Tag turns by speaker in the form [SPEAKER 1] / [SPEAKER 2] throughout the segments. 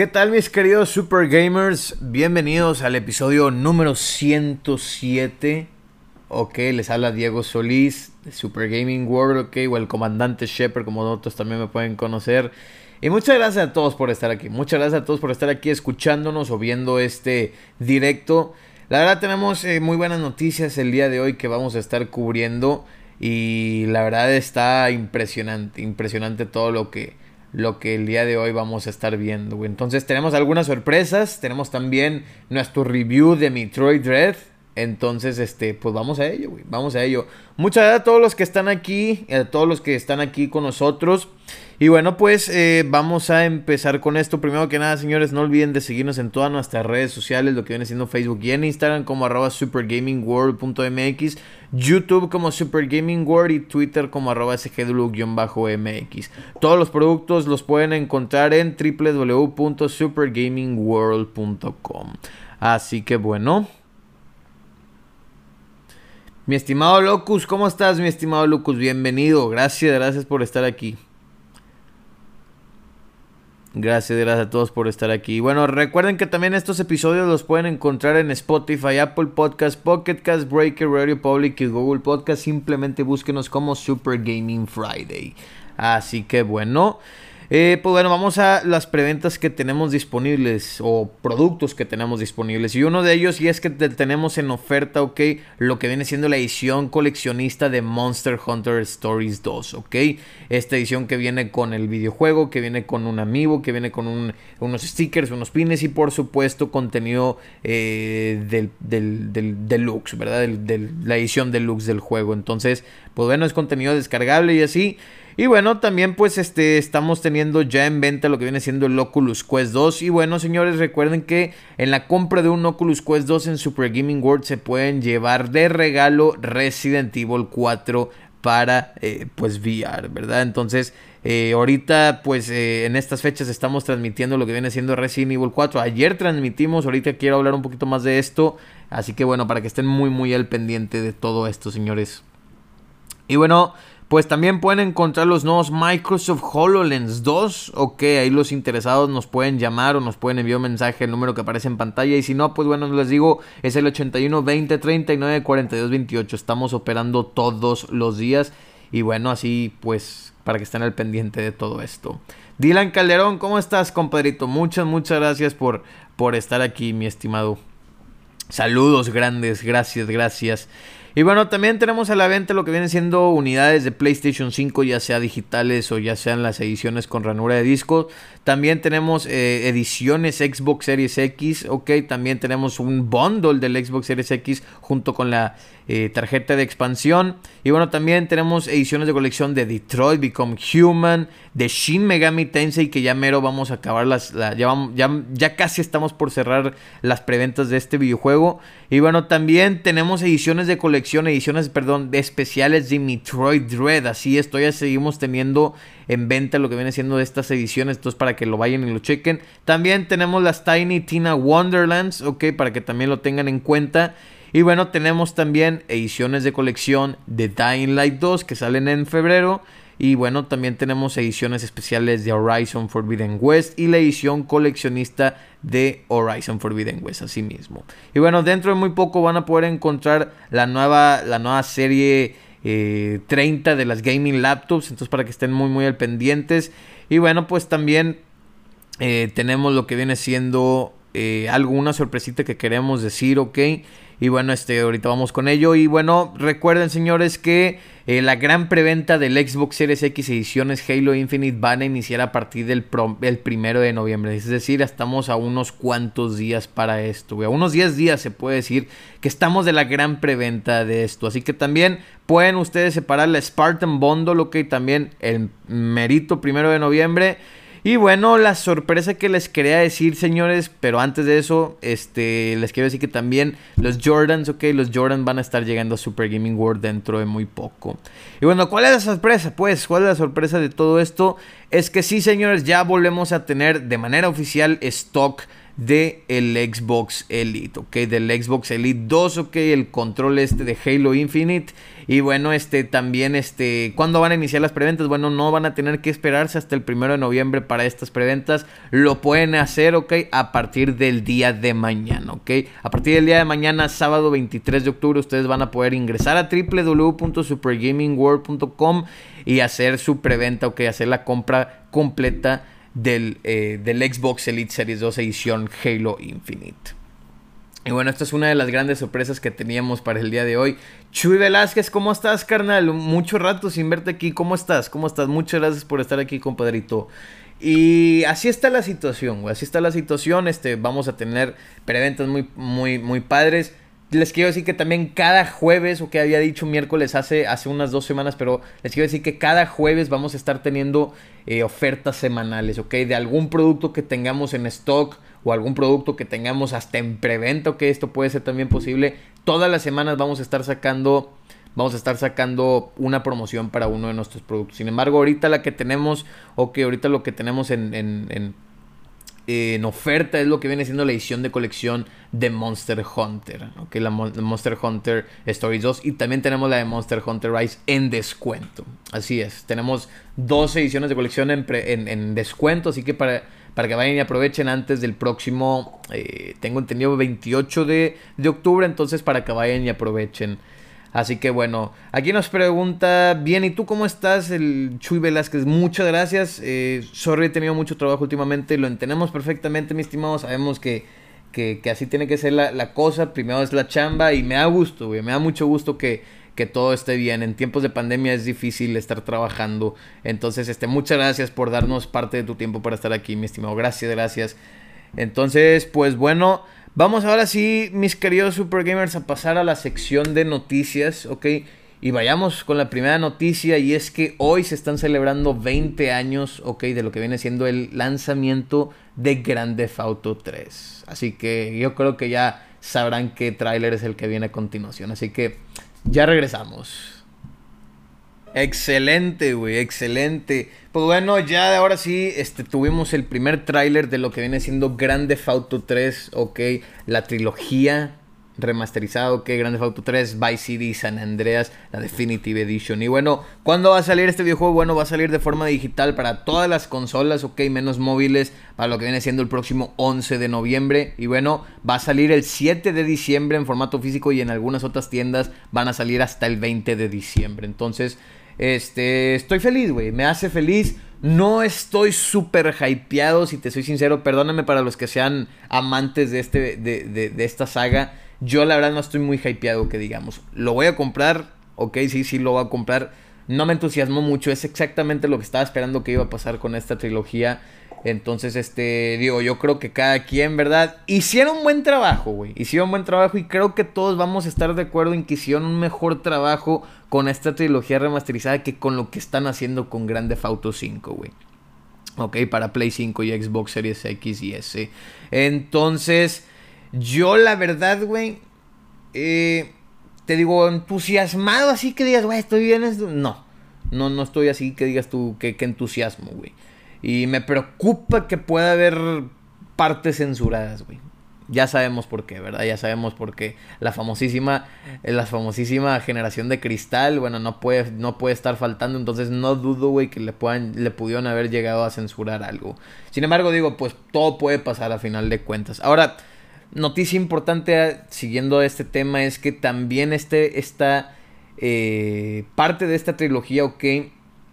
[SPEAKER 1] ¿Qué tal mis queridos Super Gamers? Bienvenidos al episodio número 107. Ok, les habla Diego Solís de Super Gaming World, ok, o el comandante Shepard, como otros también me pueden conocer. Y muchas gracias a todos por estar aquí. Muchas gracias a todos por estar aquí escuchándonos o viendo este directo. La verdad tenemos eh, muy buenas noticias el día de hoy que vamos a estar cubriendo. Y la verdad está impresionante, impresionante todo lo que lo que el día de hoy vamos a estar viendo, Entonces tenemos algunas sorpresas, tenemos también nuestro review de Metroid Dread. Entonces, este, pues vamos a ello, güey. Vamos a ello. Muchas gracias a todos los que están aquí, a todos los que están aquí con nosotros. Y bueno, pues eh, vamos a empezar con esto. Primero que nada, señores, no olviden de seguirnos en todas nuestras redes sociales, lo que viene siendo Facebook y en Instagram como arroba supergamingworld.mx, YouTube como supergamingworld y Twitter como arroba sgdulu-mx. Todos los productos los pueden encontrar en www.supergamingworld.com. Así que bueno. Mi estimado Locus, ¿cómo estás, mi estimado Locus? Bienvenido. Gracias, gracias por estar aquí. Gracias, gracias a todos por estar aquí. Bueno, recuerden que también estos episodios los pueden encontrar en Spotify, Apple Podcast, Pocket Cast, Breaker, Radio Public y Google Podcast. Simplemente búsquenos como Super Gaming Friday. Así que bueno. Eh, pues bueno, vamos a las preventas que tenemos disponibles o productos que tenemos disponibles. Y uno de ellos, y es que tenemos en oferta, ok, lo que viene siendo la edición coleccionista de Monster Hunter Stories 2, ok. Esta edición que viene con el videojuego, que viene con un amiibo, que viene con unos stickers, unos pines y por supuesto contenido eh, del, del, deluxe, ¿verdad? La edición deluxe del juego. Entonces, pues bueno, es contenido descargable y así. Y bueno, también pues este estamos teniendo ya en venta lo que viene siendo el Oculus Quest 2. Y bueno, señores, recuerden que en la compra de un Oculus Quest 2 en Super Gaming World se pueden llevar de regalo Resident Evil 4 para eh, pues VR, ¿verdad? Entonces, eh, ahorita pues eh, en estas fechas estamos transmitiendo lo que viene siendo Resident Evil 4. Ayer transmitimos, ahorita quiero hablar un poquito más de esto. Así que bueno, para que estén muy muy al pendiente de todo esto, señores. Y bueno, pues también pueden encontrar los nuevos Microsoft HoloLens 2. Ok, ahí los interesados nos pueden llamar o nos pueden enviar un mensaje el número que aparece en pantalla. Y si no, pues bueno, les digo, es el 81 20 39 42 28. Estamos operando todos los días. Y bueno, así pues para que estén al pendiente de todo esto. Dylan Calderón, ¿cómo estás, compadrito? Muchas, muchas gracias por, por estar aquí, mi estimado. Saludos grandes, gracias, gracias. Y bueno, también tenemos a la venta lo que vienen siendo unidades de PlayStation 5, ya sea digitales o ya sean las ediciones con ranura de disco. También tenemos eh, ediciones Xbox Series X, ok. También tenemos un bundle del Xbox Series X junto con la eh, tarjeta de expansión. Y bueno, también tenemos ediciones de colección de Detroit Become Human, de Shin Megami Tensei, que ya mero vamos a acabar las. ya, ya, casi estamos por cerrar las preventas de este videojuego. Y bueno, también tenemos ediciones de colección, ediciones, perdón, de especiales de Metroid Dread. Así esto ya seguimos teniendo en venta lo que viene siendo de estas ediciones. Entonces, para que lo vayan y lo chequen. También tenemos las Tiny Tina Wonderlands, ok, para que también lo tengan en cuenta. Y bueno, tenemos también ediciones de colección de Dying Light 2 que salen en febrero. Y bueno, también tenemos ediciones especiales de Horizon Forbidden West y la edición coleccionista de Horizon Forbidden West, así mismo. Y bueno, dentro de muy poco van a poder encontrar la nueva, la nueva serie 30 eh, de las gaming laptops. Entonces, para que estén muy, muy al pendientes. Y bueno, pues también eh, tenemos lo que viene siendo eh, alguna sorpresita que queremos decir, ok. Y bueno, este, ahorita vamos con ello. Y bueno, recuerden señores que eh, la gran preventa del Xbox Series X ediciones Halo Infinite van a iniciar a partir del primero de noviembre. Es decir, estamos a unos cuantos días para esto. A unos 10 días se puede decir que estamos de la gran preventa de esto. Así que también pueden ustedes separar la Spartan Bundle, ok, también el merito primero de noviembre. Y bueno, la sorpresa que les quería decir, señores, pero antes de eso, este, les quiero decir que también los Jordans, ok, los Jordans van a estar llegando a Super Gaming World dentro de muy poco. Y bueno, ¿cuál es la sorpresa? Pues, ¿cuál es la sorpresa de todo esto? Es que sí, señores, ya volvemos a tener de manera oficial stock de el Xbox Elite, ok, del Xbox Elite 2, ok, el control este de Halo Infinite. Y bueno, este también este ¿cuándo van a iniciar las preventas? Bueno, no van a tener que esperarse hasta el primero de noviembre para estas preventas, lo pueden hacer, ok, a partir del día de mañana, ok, a partir del día de mañana, sábado 23 de octubre, ustedes van a poder ingresar a www.supergamingworld.com y hacer su preventa, ok, hacer la compra completa del, eh, del Xbox Elite Series 2 edición Halo Infinite. Y bueno, esta es una de las grandes sorpresas que teníamos para el día de hoy. Chuy Velázquez, ¿cómo estás, carnal? Mucho rato sin verte aquí. ¿Cómo estás? ¿Cómo estás? Muchas gracias por estar aquí, compadrito. Y así está la situación, güey. Así está la situación. Este, vamos a tener preventas muy, muy, muy padres. Les quiero decir que también cada jueves, o que había dicho miércoles hace, hace unas dos semanas, pero les quiero decir que cada jueves vamos a estar teniendo eh, ofertas semanales, ¿ok? De algún producto que tengamos en stock o algún producto que tengamos hasta en preventa, que esto puede ser también posible. Todas las semanas vamos a estar sacando vamos a estar sacando una promoción para uno de nuestros productos. Sin embargo, ahorita la que tenemos, o que ahorita lo que tenemos en, en, en, oferta es lo que viene siendo la edición de colección de Monster Hunter. Ok, la Monster Hunter Stories 2. Y también tenemos la de Monster Hunter Rise en descuento. Así es, tenemos dos ediciones de colección en, en descuento. Así que para para que vayan y aprovechen antes del próximo, eh, tengo entendido, 28 de, de, octubre, entonces para que vayan y aprovechen. Así que bueno, aquí nos pregunta, bien, ¿y tú cómo estás? El Chuy Velázquez, muchas gracias. Eh, sorry, he tenido mucho trabajo últimamente, lo entendemos perfectamente, mi estimado, sabemos que, que, así tiene que ser la, la, cosa, primero es la chamba y me da gusto, güey, me da mucho gusto que que todo esté bien. En tiempos de pandemia es difícil estar trabajando. Entonces, este, muchas gracias por darnos parte de tu tiempo para estar aquí, mi estimado. Gracias, gracias. Entonces, pues bueno, vamos ahora sí, mis queridos Super Gamers, a pasar a la sección de noticias, ¿ok? Y vayamos con la primera noticia y es que hoy se están celebrando 20 años, ok, de lo que viene siendo el lanzamiento de Grand Theft Auto 3. Así que yo creo que ya sabrán qué tráiler es el que viene a continuación. Así que ya regresamos. Excelente, güey, excelente. Pues bueno, ya ahora sí, este, tuvimos el primer tráiler de lo que viene siendo Grande Auto 3, ok, la trilogía remasterizado, que Grande Auto 3, Vice City, San Andreas, la Definitive Edition. Y bueno, ¿cuándo va a salir este videojuego? Bueno, va a salir de forma digital para todas las consolas, ok, menos móviles, para lo que viene siendo el próximo 11 de noviembre. Y bueno, va a salir el 7 de diciembre en formato físico y en algunas otras tiendas van a salir hasta el 20 de diciembre. Entonces, este, estoy feliz, güey, me hace feliz. No estoy súper hypeado, si te soy sincero. Perdóname para los que sean amantes de, este, de, de esta saga. Yo la verdad no estoy muy hypeado que digamos. Lo voy a comprar, ok, sí, sí lo voy a comprar. No me entusiasmó mucho, es exactamente lo que estaba esperando que iba a pasar con esta trilogía. Entonces, este, digo, yo creo que cada quien, ¿verdad? Hicieron un buen trabajo, güey. Hicieron buen trabajo y creo que todos vamos a estar de acuerdo en que hicieron un mejor trabajo con esta trilogía remasterizada que con lo que están haciendo con Grand Theft Auto 5, güey. Ok, para Play 5 y Xbox Series X y S. Entonces, yo, la verdad, güey, eh, te digo, entusiasmado así que digas, güey, estoy bien. No, no, no estoy así que digas tú, que, entusiasmo, güey. Y me preocupa que pueda haber partes censuradas, güey. Ya sabemos por qué, ¿verdad? Ya sabemos por qué. La famosísima, eh, la famosísima generación de cristal, bueno, no puede, no puede estar faltando. Entonces no dudo, güey, que le puedan, le pudieron haber llegado a censurar algo. Sin embargo, digo, pues todo puede pasar a final de cuentas. Ahora, noticia importante ah, siguiendo este tema es que también este, esta eh, parte de esta trilogía, ok,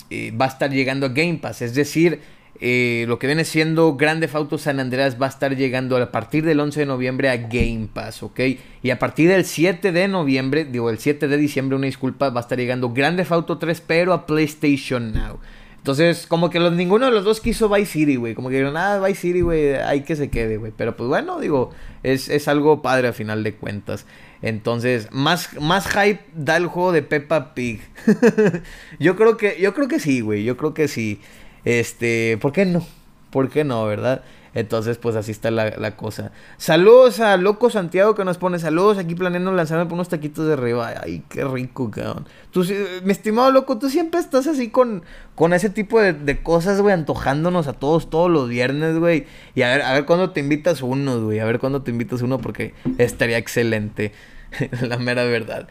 [SPEAKER 1] eh, va a estar llegando a Game Pass. Es decir, eh, lo que viene siendo Grande Auto San Andreas va a estar llegando a partir del 11 de noviembre a Game Pass, ¿ok? Y a partir del 7 de noviembre, digo, el 7 de diciembre, una disculpa, va a estar llegando Grande Auto 3, pero a PlayStation Now. Entonces, como que los, ninguno de los dos quiso Vice City, güey. Como que dijeron, ah, Vice City, güey, hay que se quede, güey. Pero pues bueno, digo, es, es, algo padre a final de cuentas. Entonces, más, más hype da el juego de Peppa Pig. yo creo que, yo creo que sí, güey. Yo creo que sí. Este, ¿por qué no? ¿Por qué no, verdad? Entonces, pues así está la, cosa. Saludos a Loco Santiago que nos pone saludos aquí planeando lanzarme por unos taquitos de arriba. Ay, qué rico, cabrón. Tú, mi estimado Loco, tú siempre estás así con, con ese tipo de, cosas, güey, antojándonos a todos todos los viernes, güey. Y a ver, a ver cuándo te invitas uno, güey. A ver cuándo te invitas uno porque estaría excelente. la mera verdad.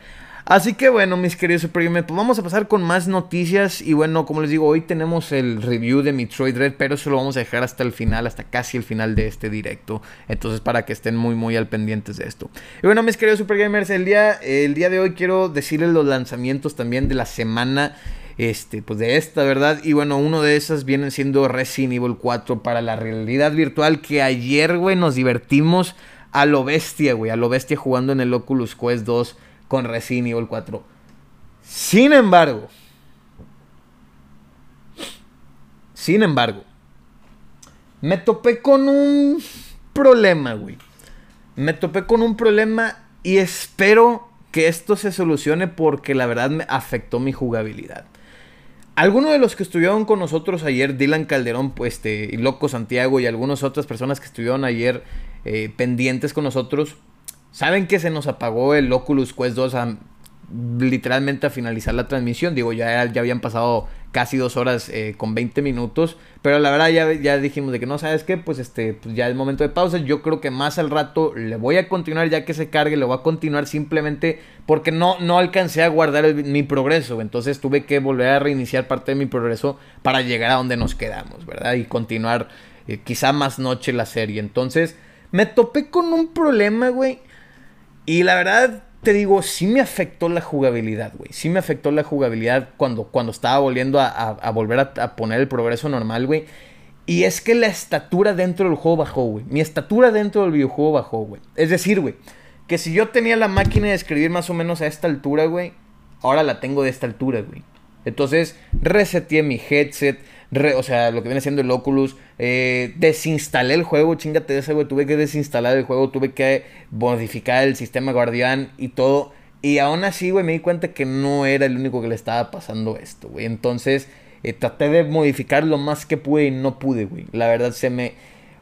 [SPEAKER 1] Así que bueno, mis queridos Super pues vamos a pasar con más noticias. Y bueno, como les digo, hoy tenemos el review de Metroid Red, pero eso lo vamos a dejar hasta el final, hasta casi el final de este directo. Entonces, para que estén muy, muy al pendientes de esto. Y bueno, mis queridos Super Gamers, el día, el día de hoy quiero decirles los lanzamientos también de la semana. Este, pues de esta, ¿verdad? Y bueno, uno de esas viene siendo Resident Evil 4 para la realidad virtual. Que ayer, güey, nos divertimos a lo bestia, güey. A lo bestia jugando en el Oculus Quest 2 con Resident Evil 4. Sin embargo, sin embargo, me topé con un problema, güey. Me topé con un problema y espero que esto se solucione porque la verdad me afectó mi jugabilidad. Algunos de los que estuvieron con nosotros ayer, Dylan Calderón, pues, este, y Loco Santiago y algunas otras personas que estuvieron ayer eh, pendientes con nosotros, Saben que se nos apagó el Oculus Quest 2 literalmente a finalizar la transmisión. Digo, ya, ya habían pasado casi dos horas eh, con 20 minutos. Pero la verdad ya, ya dijimos de que no, ¿sabes qué? Pues este, pues ya es momento de pausa. Yo creo que más al rato le voy a continuar ya que se cargue. Le voy a continuar simplemente porque no, no alcancé a guardar mi progreso. Entonces tuve que volver a reiniciar parte de mi progreso para llegar a donde nos quedamos, ¿verdad? Y continuar eh, quizá más noche la serie. Entonces me topé con un problema, güey y la verdad, te digo, sí me afectó la jugabilidad, güey. Sí me afectó la jugabilidad cuando, cuando estaba volviendo a, volver a, poner el progreso normal, güey. Y es que la estatura dentro del juego bajó, güey. Mi estatura dentro del videojuego bajó, güey. Es decir, güey, que si yo tenía la máquina de escribir más o menos a esta altura, güey, ahora la tengo de esta altura, güey. Entonces, reseteé mi headset, o sea, lo que viene siendo el Oculus, eh, desinstalé el juego, chingate ese, güey, tuve que desinstalar el juego, tuve que modificar el sistema guardián y todo. Y aún así, güey, me di cuenta que no era el único que le estaba pasando esto, güey. Entonces, eh, traté de modificar lo más que pude y no pude, güey. La verdad, se me...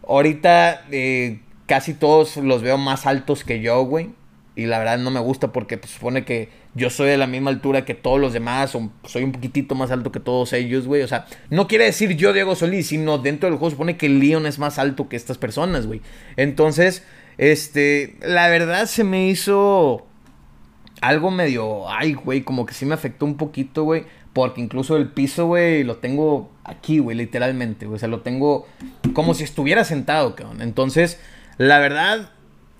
[SPEAKER 1] Ahorita eh, casi todos los veo más altos que yo, güey. Y la verdad no me gusta porque pues, supone que yo soy de la misma altura que todos los demás, o soy un poquitito más alto que todos ellos, güey. O sea, no quiere decir yo Diego Solís, sino dentro del juego supone que Leon es más alto que estas personas, güey. Entonces, este, la verdad se me hizo algo medio, ay, güey, como que sí me afectó un poquito, güey. Porque incluso el piso, güey, lo tengo aquí, güey, literalmente. O sea, lo tengo como si estuviera sentado, cabrón. Entonces, la verdad,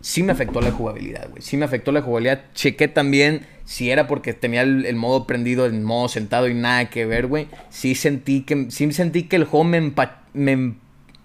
[SPEAKER 1] sí me afectó la jugabilidad, güey. Sí me afectó la jugabilidad. Chequé también si era porque tenía el, modo prendido, el modo sentado y nada que ver, güey. Sí sentí que, sí sentí que el juego me, me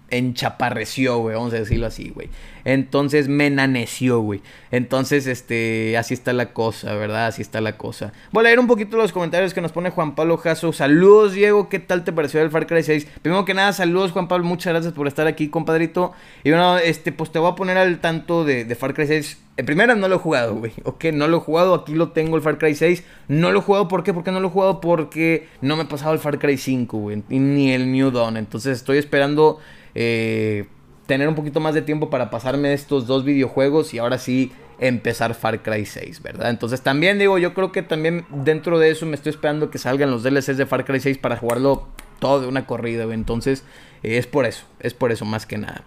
[SPEAKER 1] enchaparreció, güey, vamos a decirlo así, güey. Entonces me enaneció, güey. Entonces, este, así está la cosa, ¿verdad? Así está la cosa. Voy a leer un poquito los comentarios que nos pone Juan Pablo Jasso. Saludos, Diego, ¿qué tal te pareció el Far Cry 6? Primero que nada, saludos, Juan Pablo, muchas gracias por estar aquí, compadrito. Y bueno, este, pues te voy a poner al tanto de, de Far Cry 6. En primera no lo he jugado, güey. Ok, no lo he jugado. Aquí lo tengo el Far Cry 6. No lo he jugado, ¿por qué? Porque no lo he jugado porque no me he pasado el Far Cry 5, güey. Ni el New Dawn. Entonces estoy esperando eh, tener un poquito más de tiempo para pasarme estos dos videojuegos y ahora sí empezar Far Cry 6, ¿verdad? Entonces también digo, yo creo que también dentro de eso me estoy esperando que salgan los DLCs de Far Cry 6 para jugarlo todo de una corrida, Entonces eh, es por eso, es por eso más que nada.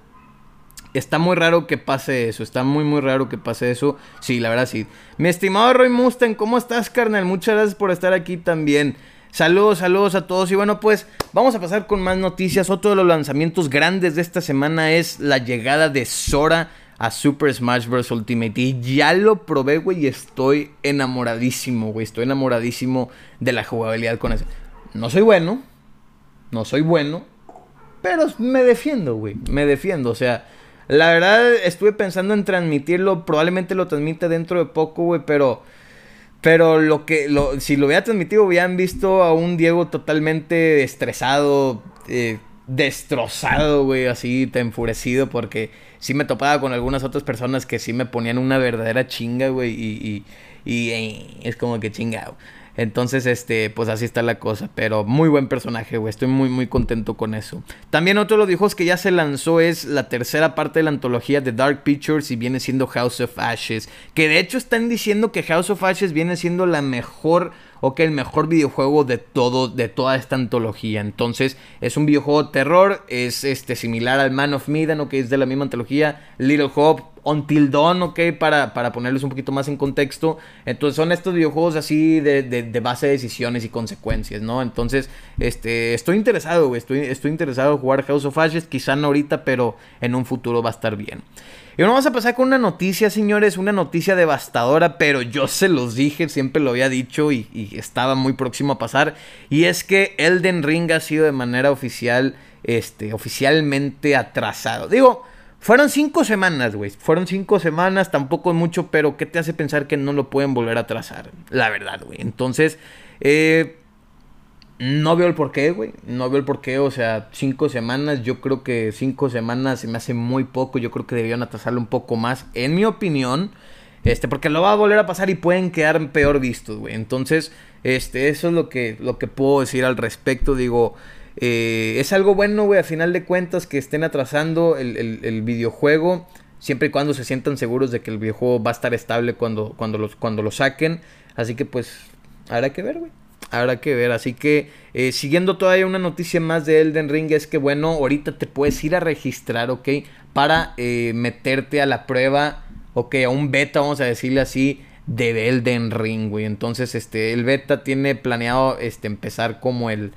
[SPEAKER 1] Está muy raro que pase eso, está muy muy raro que pase eso. Sí, la verdad sí. Mi estimado Roy Mustang, ¿cómo estás, carnal? Muchas gracias por estar aquí también. Saludos, saludos a todos. Y bueno, pues vamos a pasar con más noticias. Otro de los lanzamientos grandes de esta semana es la llegada de Sora a Super Smash Bros. Ultimate. Y ya lo probé, güey, y estoy enamoradísimo, güey. Estoy enamoradísimo de la jugabilidad con eso. No soy bueno, no soy bueno, pero me defiendo, güey. Me defiendo, o sea... La verdad, estuve pensando en transmitirlo. Probablemente lo transmite dentro de poco, güey. Pero pero lo que, lo, si lo hubiera transmitido, hubieran visto a un Diego totalmente estresado, eh, destrozado, güey, así, enfurecido, porque sí me topaba con algunas otras personas que sí me ponían una verdadera chinga, güey, y, y, y, eh, es como que chingado. Entonces, este, pues así está la cosa. Pero muy buen personaje, güey. Estoy muy, muy contento con eso. También otro de los viejos que ya se lanzó es la tercera parte de la antología de Dark Pictures y viene siendo House of Ashes. Que de hecho están diciendo que House of Ashes viene siendo la mejor o que el mejor videojuego de todo, de toda esta antología. Entonces, es un videojuego de terror, es este similar al Man of Medan, o que es de la misma antología, Little Hope, Until Dawn, ok, para, para ponerles un poquito más en contexto. Entonces, son estos videojuegos así de, de, base de decisiones y consecuencias, ¿no? Entonces, este, estoy interesado, güey, estoy, estoy interesado en jugar House of Ashes, quizá no ahorita, pero en un futuro va a estar bien. Y bueno, vamos a pasar con una noticia, señores, una noticia devastadora, pero yo se los dije, siempre lo había dicho y, estaba muy próximo a pasar. Y es que Elden Ring ha sido de manera oficial, este, oficialmente atrasado. Digo, fueron cinco semanas, güey. Fueron cinco semanas, tampoco mucho, pero ¿qué te hace pensar que no lo pueden volver a atrasar? La verdad, güey. Entonces, eh, no veo el porqué, güey. No veo el porqué. O sea, cinco semanas. Yo creo que cinco semanas se me hace muy poco. Yo creo que debían atrasarlo un poco más. En mi opinión. Este, porque lo va a volver a pasar y pueden quedar peor vistos, güey. Entonces, este, eso es lo que, lo que puedo decir al respecto. Digo, eh, es algo bueno, güey, a final de cuentas, que estén atrasando el, el, videojuego. Siempre y cuando se sientan seguros de que el videojuego va a estar estable cuando, cuando, los, cuando lo saquen. Así que, pues, habrá que ver, güey habrá que ver. Así que eh, siguiendo todavía una noticia más de Elden Ring es que bueno, ahorita te puedes ir a registrar, ¿ok? Para eh, meterte a la prueba, ok, a un beta, vamos a decirle así, de Elden Ring, güey. Entonces, este, el beta tiene planeado este, empezar como el,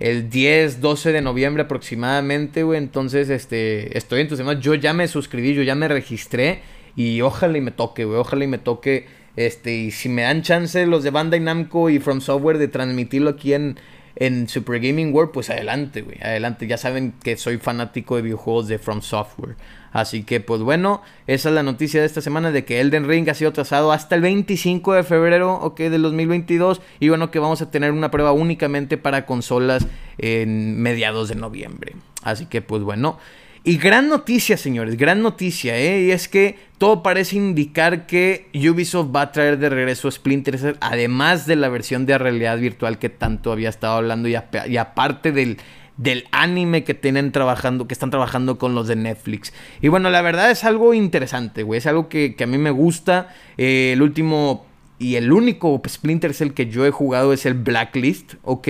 [SPEAKER 1] el 10, 12 de noviembre aproximadamente, güey. Entonces, este, estoy entusiasmado. Yo ya me suscribí, yo ya me registré. Y ojalá y me toque, güey. Ojalá y me toque este, y si me dan chance los de Bandai Namco y From Software de transmitirlo aquí en, en Super Gaming World, pues adelante, güey, adelante. Ya saben que soy fanático de videojuegos de From Software. Así que, pues bueno, esa es la noticia de esta semana de que Elden Ring ha sido trazado hasta el 25 de febrero, ok, del 2022. Y bueno, que vamos a tener una prueba únicamente para consolas en mediados de noviembre. Así que, pues bueno. Y gran noticia, señores, gran noticia, ¿eh? Y es que todo parece indicar que Ubisoft va a traer de regreso Splinter Cell, además de la versión de realidad virtual que tanto había estado hablando y, aparte del, del anime que tienen trabajando, que están trabajando con los de Netflix. Y bueno, la verdad es algo interesante, güey, es algo que, a mí me gusta. Eh, el último y el único Splinter Cell que yo he jugado es el Blacklist, ¿ok?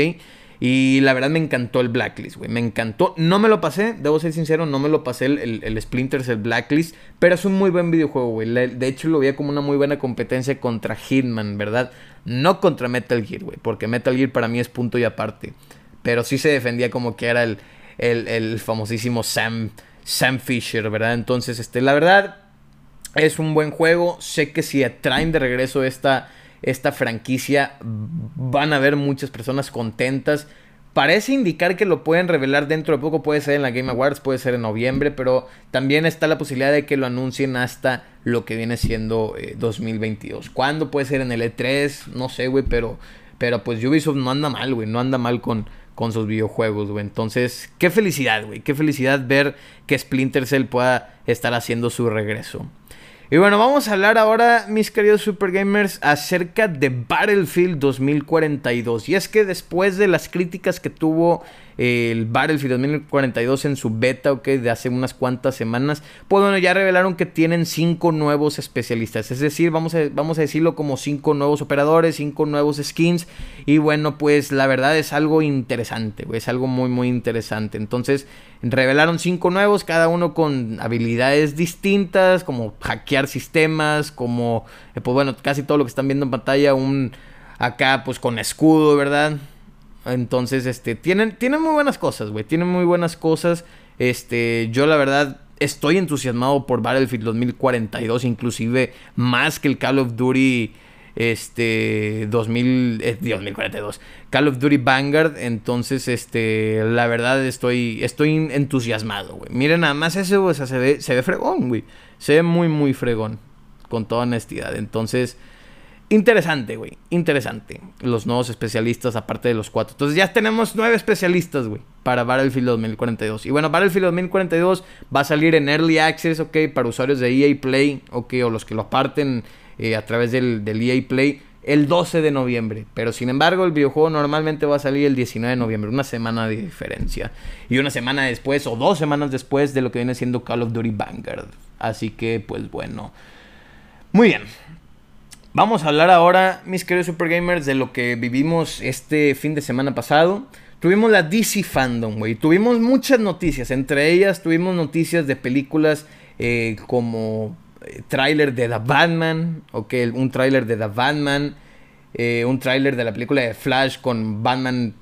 [SPEAKER 1] Y la verdad me encantó el Blacklist, güey. Me encantó. No me lo pasé, debo ser sincero, no me lo pasé el, el, el Splinters, el Blacklist. Pero es un muy buen videojuego, güey. De hecho, lo veía como una muy buena competencia contra Hitman, ¿verdad? No contra Metal Gear, güey. Porque Metal Gear para mí es punto y aparte. Pero sí se defendía como que era el, el, famosísimo Sam, Sam Fisher, ¿verdad? Entonces, este, la verdad, es un buen juego. Sé que si traen de regreso esta esta franquicia. Van a haber muchas personas contentas. Parece indicar que lo pueden revelar dentro de poco, puede ser en la Game Awards, puede ser en noviembre, pero también está la posibilidad de que lo anuncien hasta lo que viene siendo 2022. Eh, ¿Cuándo puede ser en el E3? No sé, güey, pero, pero pues Ubisoft no anda mal, güey, no anda mal con, con sus videojuegos, güey. Entonces, qué felicidad, güey, qué felicidad ver que Splinter Cell pueda estar haciendo su regreso. Y bueno, vamos a hablar ahora, mis queridos Super Gamers, acerca de Battlefield 2042. Y es que después de las críticas que tuvo el Battlefield 2042 en su beta, ok, de hace unas cuantas semanas, pues bueno, ya revelaron que tienen cinco nuevos especialistas, es decir, vamos a, vamos a decirlo como cinco nuevos operadores, cinco nuevos skins, y bueno, pues la verdad es algo interesante, es algo muy, muy interesante. Entonces, revelaron cinco nuevos, cada uno con habilidades distintas, como hackear sistemas, como, eh, pues bueno, casi todo lo que están viendo en pantalla, un acá pues con escudo, ¿verdad? Entonces, este, tienen, tienen muy buenas cosas, güey. Tienen muy buenas cosas. Este, yo la verdad estoy entusiasmado por Battlefield 2042, inclusive más que el Call of Duty este 2000 2042 eh, Call of Duty Vanguard entonces este la verdad estoy estoy entusiasmado güey miren nada más ese o sea, se ve se ve fregón güey se ve muy muy fregón con toda honestidad entonces Interesante, güey. Interesante. Los nuevos especialistas, aparte de los cuatro. Entonces ya tenemos nueve especialistas, güey, para Battlefield 2042. Y bueno, Battlefield 2042 va a salir en Early Access, ok, para usuarios de EA Play, ok, o los que lo aparten eh, a través del, EA Play. el 12 de noviembre. Pero sin embargo, el videojuego normalmente va a salir el 19 de noviembre, una semana de diferencia. Y una semana después, o dos semanas después de lo que viene siendo Call of Duty Vanguard. Así que, pues bueno. Muy bien. Vamos a hablar ahora, mis queridos Super Gamers, de lo que vivimos este fin de semana pasado. Tuvimos la DC Fandom, güey. Tuvimos muchas noticias. Entre ellas tuvimos noticias de películas eh, como tráiler de The Batman, un tráiler de The Batman, eh, un tráiler de la película de Flash con Batman,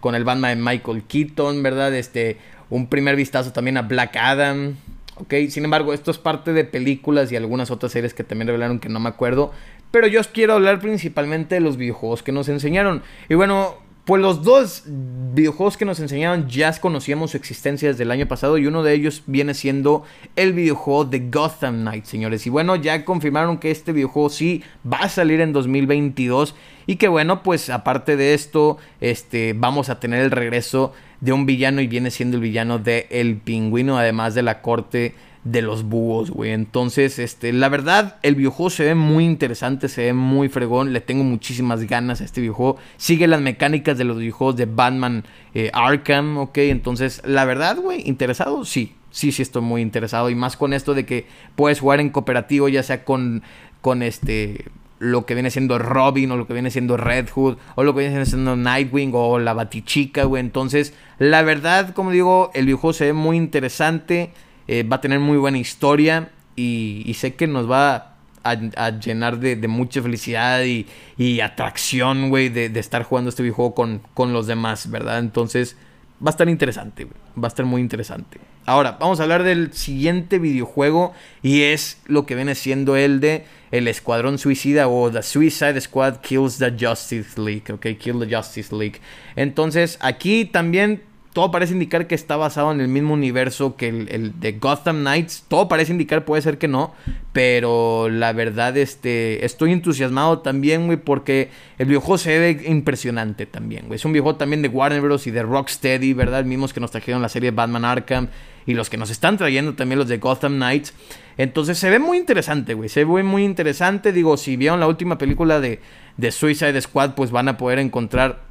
[SPEAKER 1] con el Batman de Michael Keaton, ¿verdad? Este, un primer vistazo también a Black Adam, ok. Sin embargo, esto es parte de películas y algunas otras series que también revelaron que no me acuerdo. Pero yo os quiero hablar principalmente de los videojuegos que nos enseñaron. Y bueno, pues los dos videojuegos que nos enseñaron ya conocíamos su existencia desde el año pasado y uno de ellos viene siendo el videojuego de Gotham Knights, señores. Y bueno, ya confirmaron que este videojuego sí va a salir en 2022 y que bueno, pues aparte de esto, este vamos a tener el regreso de un villano y viene siendo el villano de El Pingüino, además de la corte de los búhos, güey. Entonces, este, la verdad, el videojuego se ve muy interesante, se ve muy fregón. Le tengo muchísimas ganas a este videojuego. Sigue las mecánicas de los videojuegos de Batman eh, Arkham, ok. Entonces, la verdad, güey, interesado, sí. Sí, sí estoy muy interesado. Y más con esto de que puedes jugar en cooperativo, ya sea con, con este lo que viene siendo Robin o lo que viene siendo Red Hood o lo que viene siendo Nightwing o la Batichica, güey. Entonces, la verdad, como digo, el videojuego se ve muy interesante. Eh, va a tener muy buena historia y, sé que nos va a, llenar de, mucha felicidad y, atracción, güey, de, estar jugando este videojuego con, con los demás, ¿verdad? Entonces, va a estar interesante. Va a estar muy interesante. Ahora, vamos a hablar del siguiente videojuego y es lo que viene siendo el de El Escuadrón Suicida o The Suicide Squad Kills the Justice League, ok, Kill the Justice League. Entonces, aquí también todo parece indicar que está basado en el mismo universo que el, de Gotham Knights. Todo parece indicar, puede ser que no. Pero la verdad, este, estoy entusiasmado también, güey, porque el videojuego se ve impresionante también, güey. Es un videojuego también de Warner Bros. y de Rocksteady, ¿verdad? Mismos que nos trajeron la serie Batman Arkham y los que nos están trayendo también los de Gotham Knights. Entonces se ve muy interesante, güey. Se ve muy interesante. Digo, si vieron la última película de, de Suicide Squad, pues van a poder encontrar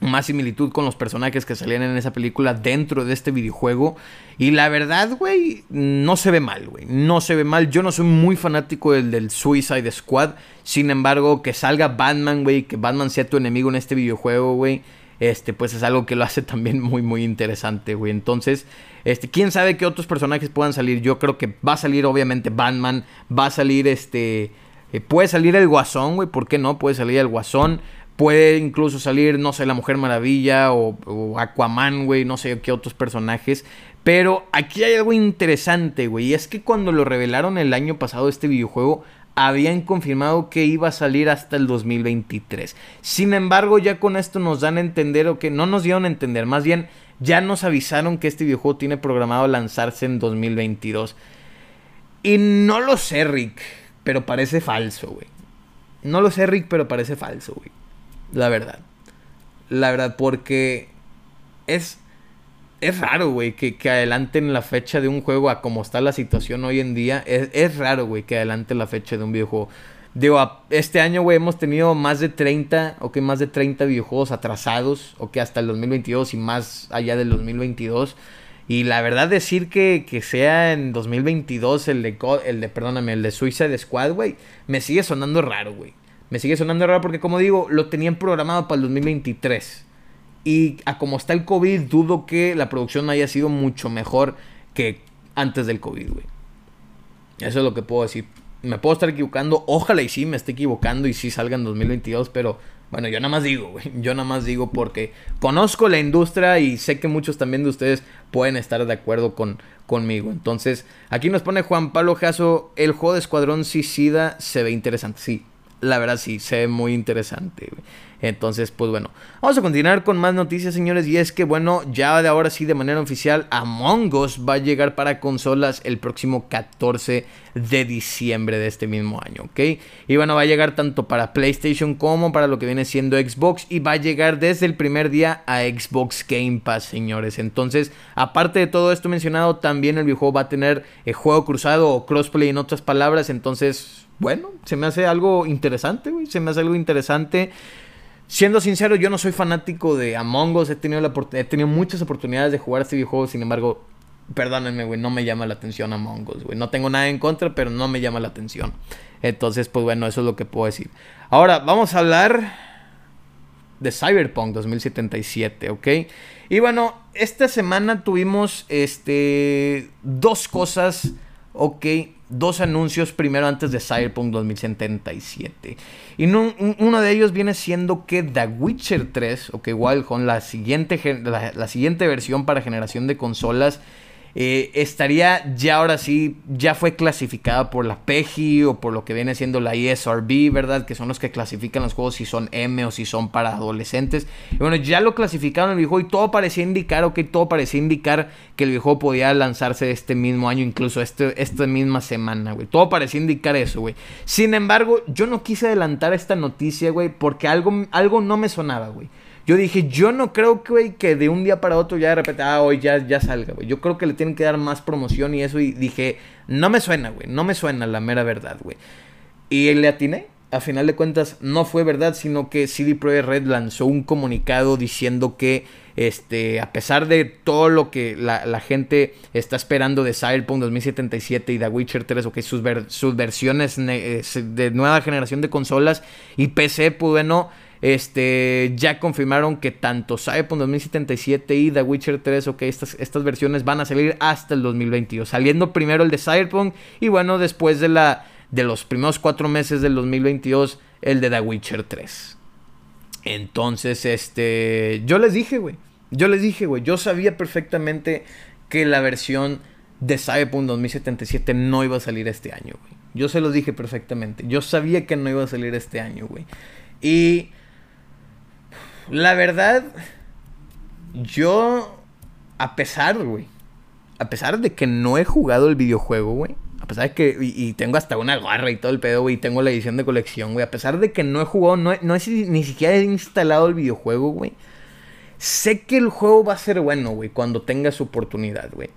[SPEAKER 1] más similitud con los personajes que salían en esa película dentro de este videojuego. Y la verdad, güey, no se ve mal, güey. No se ve mal. Yo no soy muy fanático del, Suicide Squad. Sin embargo, que salga Batman, güey, que Batman sea tu enemigo en este videojuego, güey. Este, pues es algo que lo hace también muy, muy interesante, güey. Entonces, este, quién sabe qué otros personajes puedan salir. Yo creo que va a salir, obviamente, Batman. Va a salir, este. Eh, puede salir el Guasón, güey. ¿Por qué no? Puede salir el Guasón. Puede incluso salir, no sé, la Mujer Maravilla o, Aquaman, güey, no sé qué otros personajes. Pero aquí hay algo interesante, güey. Y es que cuando lo revelaron el año pasado este videojuego, habían confirmado que iba a salir hasta el 2023. Sin embargo, ya con esto nos dan a entender, o que no nos dieron a entender, más bien ya nos avisaron que este videojuego tiene programado lanzarse en 2022. Y no lo sé, Rick, pero parece falso, güey. No lo sé, Rick, pero parece falso, güey. La verdad. La verdad, porque es, es raro, güey, que, que, adelanten la fecha de un juego a como está la situación hoy en día. Es, es raro, güey, que adelanten la fecha de un videojuego. Digo, este año, güey, hemos tenido más de 30, o que más de 30 videojuegos atrasados, o que hasta el 2022 y más allá del 2022. Y la verdad decir que, que sea en 2022 el de, el de, perdóname, el de Suicide Squad, güey, me sigue sonando raro, güey. Me sigue sonando raro porque, como digo, lo tenían programado para el 2023. Y a como está el COVID, dudo que la producción haya sido mucho mejor que antes del COVID, güey. Eso es lo que puedo decir. Me puedo estar equivocando. Ojalá y sí me esté equivocando y sí salga en 2022. Pero bueno, yo nada más digo, güey. Yo nada más digo porque conozco la industria y sé que muchos también de ustedes pueden estar de acuerdo con, conmigo. Entonces, aquí nos pone Juan Pablo Jasso. El juego de Escuadrón Suicida se ve interesante. Sí, la verdad sí, se ve muy interesante. Entonces, pues bueno, vamos a continuar con más noticias, señores. Y es que, bueno, ya de ahora sí, de manera oficial, Among Us va a llegar para consolas el próximo 14 de diciembre de este mismo año, ¿ok? Y bueno, va a llegar tanto para PlayStation como para lo que viene siendo Xbox. Y va a llegar desde el primer día a Xbox Game Pass, señores. Entonces, aparte de todo esto mencionado, también el videojuego va a tener eh, juego cruzado o crossplay en otras palabras. Entonces, bueno, se me hace algo interesante, güey. Se me hace algo interesante. Siendo sincero, yo no soy fanático de Among Us. He tenido, la, he tenido muchas oportunidades de jugar este videojuego. Sin embargo, perdónenme, güey, no me llama la atención Among Us, güey. No tengo nada en contra, pero no me llama la atención. Entonces, pues bueno, eso es lo que puedo decir. Ahora, vamos a hablar de Cyberpunk 2077, ¿ok? Y bueno, esta semana tuvimos este dos cosas, ¿ok? Dos anuncios primero antes de Cyberpunk 2077. Y uno de ellos viene siendo que The Witcher 3, o que igual con la siguiente, la siguiente versión para generación de consolas, eh, estaría ya ahora sí, ya fue clasificada por la PEGI o por lo que viene siendo la ESRB, ¿verdad? Que son los que clasifican los juegos si son M o si son para adolescentes. Y bueno, ya lo clasificaron el videojuego y todo parecía indicar, ok, todo parecía indicar que el videojuego podía lanzarse este mismo año, incluso este, esta misma semana, güey. Todo parecía indicar eso, güey. Sin embargo, yo no quise adelantar esta noticia, güey, porque algo, algo no me sonaba, güey. Yo dije, yo no creo, que de un día para otro ya de repente, ah, hoy ya, ya salga, güey. Yo creo que le tienen que dar más promoción y eso. Y dije, no me suena, güey. No me suena la mera verdad, güey. Y le atiné. A final de cuentas, no fue verdad, sino que CD Projekt Red lanzó un comunicado diciendo que, este, a pesar de todo lo que la, gente está esperando de Cyberpunk 2077 y The Witcher 3, o que sus, sus versiones de nueva generación de consolas y PC, pues bueno este, ya confirmaron que tanto Cyberpunk 2077 y The Witcher 3, ok, estas, estas versiones van a salir hasta el 2022. Saliendo primero el de Cyberpunk y bueno, después de, la, de los primeros cuatro meses del 2022, el de The Witcher 3. Entonces, este, yo les dije, güey, yo les dije, güey, yo sabía perfectamente que la versión de Cyberpunk 2077 no iba a salir este año, güey. Yo se los dije perfectamente. Yo sabía que no iba a salir este año, güey. Y la verdad, yo, a pesar, güey, a pesar de que no he jugado el videojuego, güey, a pesar de que, y, tengo hasta una garra y todo el pedo, güey, y tengo la edición de colección, güey, a pesar de que no he jugado, no, no ni siquiera he instalado el videojuego, güey, sé que el juego va a ser bueno, güey, cuando tenga su oportunidad, güey.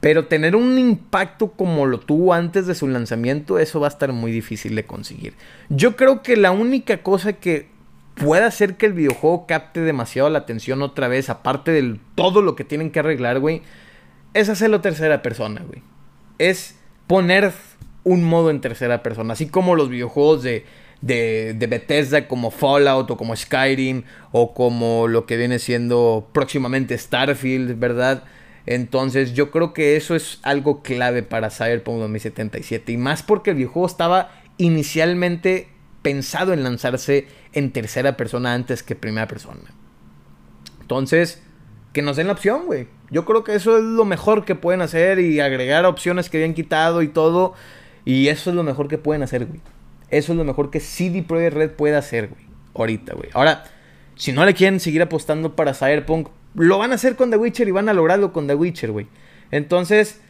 [SPEAKER 1] Pero tener un impacto como lo tuvo antes de su lanzamiento, eso va a estar muy difícil de conseguir. Yo creo que la única cosa que puede hacer que el videojuego capte demasiado la atención otra vez, aparte de todo lo que tienen que arreglar, güey, es hacerlo tercera persona, güey. Es poner un modo en tercera persona, así como los videojuegos de, de, de, Bethesda como Fallout o como Skyrim o como lo que viene siendo próximamente Starfield, ¿verdad? Entonces yo creo que eso es algo clave para Cyberpunk 2077 y más porque el videojuego estaba inicialmente pensado en lanzarse en tercera persona antes que primera persona. Entonces, que nos den la opción, güey. Yo creo que eso es lo mejor que pueden hacer y agregar opciones que habían quitado y todo. Y eso es lo mejor que pueden hacer, güey. Eso es lo mejor que CD Projekt Red puede hacer, güey. Ahorita, güey. Ahora, si no le quieren seguir apostando para Cyberpunk, lo van a hacer con The Witcher y van a lograrlo con The Witcher, güey. Entonces,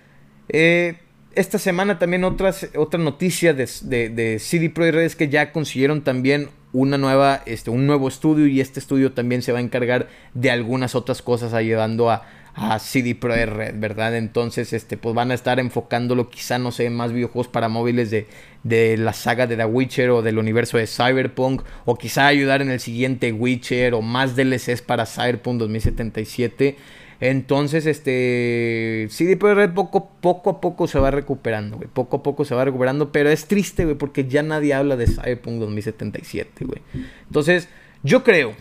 [SPEAKER 1] eh, esta semana también otras, otra noticia de, de, CD Projekt Red es que ya consiguieron también una nueva, este, un nuevo estudio y este estudio también se va a encargar de algunas otras cosas ayudando a, a CD Projekt Red, ¿verdad? Entonces, este, pues van a estar enfocándolo quizá, no sé, más videojuegos para móviles de, de la saga de The Witcher o del universo de Cyberpunk, o quizá ayudar en el siguiente Witcher o más DLCs para Cyberpunk 2077. Entonces, este. CD Red poco, poco a poco se va recuperando, güey. Poco a poco se va recuperando. Pero es triste, güey, porque ya nadie habla de Cyberpunk 2077, güey. Entonces, yo creo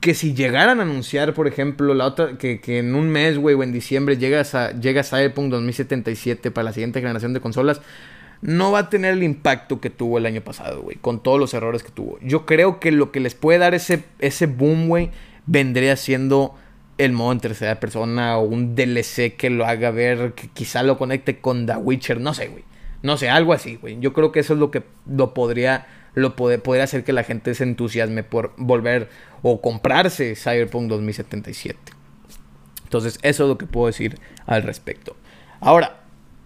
[SPEAKER 1] que si llegaran a anunciar, por ejemplo, la otra, que, en un mes, güey, o en diciembre llega, a, llega Cyberpunk 2077 para la siguiente generación de consolas, no va a tener el impacto que tuvo el año pasado, güey, con todos los errores que tuvo. Yo creo que lo que les puede dar ese, ese boom, güey, vendría siendo el modo en tercera persona o un DLC que lo haga ver, que quizá lo conecte con The Witcher, no sé, güey. No sé, algo así, güey. Yo creo que eso es lo que lo podría lo podría hacer que la gente se entusiasme por volver o comprarse Cyberpunk 2077. Entonces, eso es lo que puedo decir al respecto. Ahora,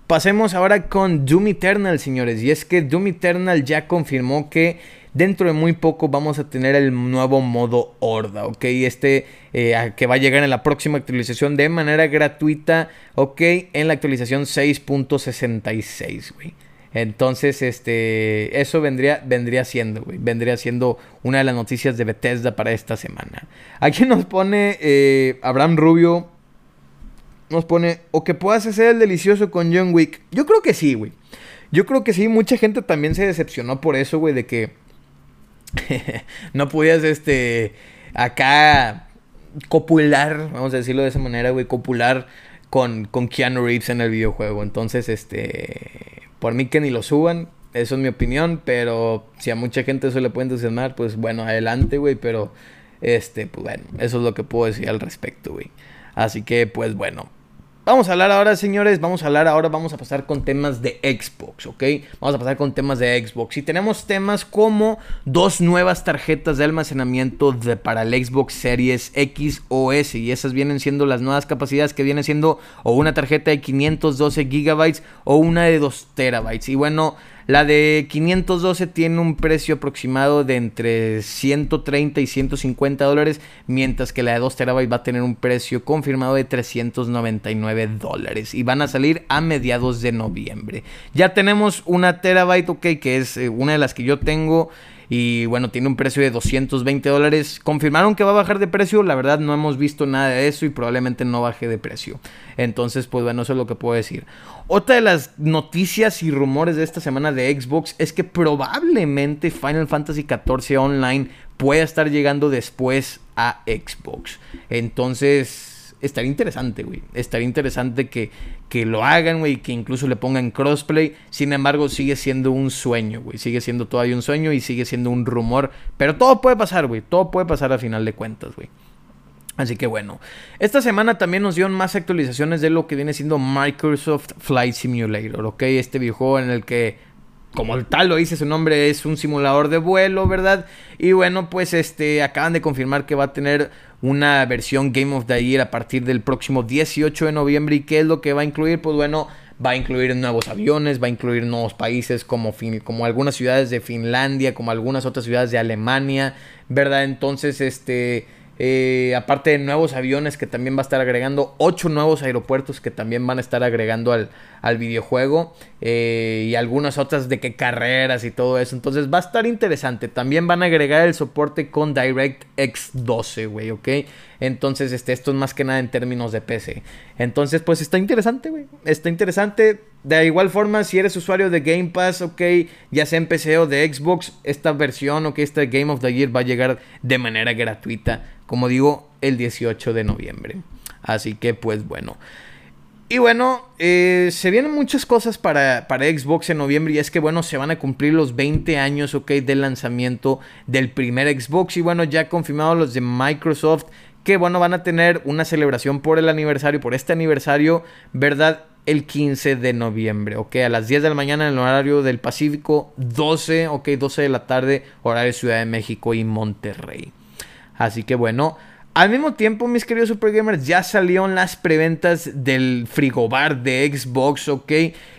[SPEAKER 1] pasemos ahora con Doom Eternal, señores. Y es que Doom Eternal ya confirmó que dentro de muy poco vamos a tener el nuevo modo Horda, ¿ok? Este eh, que va a llegar en la próxima actualización de manera gratuita, ¿ok? En la actualización 6.66, güey. Entonces, este, eso vendría, vendría siendo, güey, vendría siendo una de las noticias de Bethesda para esta semana. Aquí nos pone eh, Abraham Rubio, nos pone, o que puedas hacer el delicioso con John Wick. Yo creo que sí, güey. Yo creo que sí, mucha gente también se decepcionó por eso, güey, de que no podías, este, acá copular, vamos a decirlo de esa manera, güey, copular con, con Keanu Reeves en el videojuego. Entonces, este, por mí que ni lo suban, eso es mi opinión, pero si a mucha gente eso le puede entusiasmar, pues bueno, adelante, güey, pero, este, pues bueno, eso es lo que puedo decir al respecto, güey. Así que, pues bueno, Vamos a hablar ahora, señores, vamos a hablar ahora, vamos a pasar con temas de Xbox, ¿ok? Vamos a pasar con temas de Xbox. Y tenemos temas como dos nuevas tarjetas de almacenamiento de, para el Xbox Series X o S. Y esas vienen siendo las nuevas capacidades que vienen siendo o una tarjeta de 512 GB o una de 2 TB. Y bueno, la de 512 tiene un precio aproximado de entre 130 y 150 dólares, mientras que la de 2 terabytes va a tener un precio confirmado de 399 dólares y van a salir a mediados de noviembre. Ya tenemos una terabyte, ok, que es eh, una de las que yo tengo y bueno, tiene un precio de 220 dólares. Confirmaron que va a bajar de precio. La verdad no hemos visto nada de eso y probablemente no baje de precio. Entonces, pues bueno, eso es lo que puedo decir. Otra de las noticias y rumores de esta semana de Xbox es que probablemente Final Fantasy XIV Online pueda estar llegando después a Xbox. Entonces estaría interesante, güey. Estaría interesante que, que lo hagan, güey, que incluso le pongan crossplay. Sin embargo, sigue siendo un sueño, güey. Sigue siendo todavía un sueño y sigue siendo un rumor. Pero todo puede pasar, güey. Todo puede pasar a final de cuentas, güey. Así que bueno, esta semana también nos dieron más actualizaciones de lo que viene siendo Microsoft Flight Simulator, ¿ok? Este videojuego en el que como tal lo dice su nombre, es un simulador de vuelo, ¿verdad? Y bueno, pues este acaban de confirmar que va a tener una versión Game of the Year a partir del próximo 18 de noviembre. ¿Y qué es lo que va a incluir? Pues bueno, va a incluir nuevos aviones, va a incluir nuevos países como, como algunas ciudades de Finlandia, como algunas otras ciudades de Alemania, ¿verdad? Entonces, este eh, aparte de nuevos aviones que también va a estar agregando, ocho nuevos aeropuertos que también van a estar agregando al, al videojuego eh, y algunas otras de que carreras y todo eso. Entonces va a estar interesante. También van a agregar el soporte con DirectX 12, güey, ¿ok? Entonces este, esto es más que nada en términos de PC. Entonces pues está interesante, güey. Está interesante. De igual forma, si eres usuario de Game Pass, ok, ya sea en PC o de Xbox, esta versión, ok, este Game of the Year va a llegar de manera gratuita como digo, el 18 de noviembre. Así que pues bueno. Y bueno, eh, se vienen muchas cosas para, para, Xbox en noviembre y es que bueno, se van a cumplir los 20 años, ok, del lanzamiento del primer Xbox y bueno, ya confirmado los de Microsoft que bueno, van a tener una celebración por el aniversario, por este aniversario, ¿verdad? El 15 de noviembre, ok, a las 10 de la mañana en el horario del Pacífico, 12, ok, 12 de la tarde, horario Ciudad de México y Monterrey. Así que bueno, al mismo tiempo, mis queridos Super Gamers, ya salieron las preventas del frigobar de Xbox, ¿ok?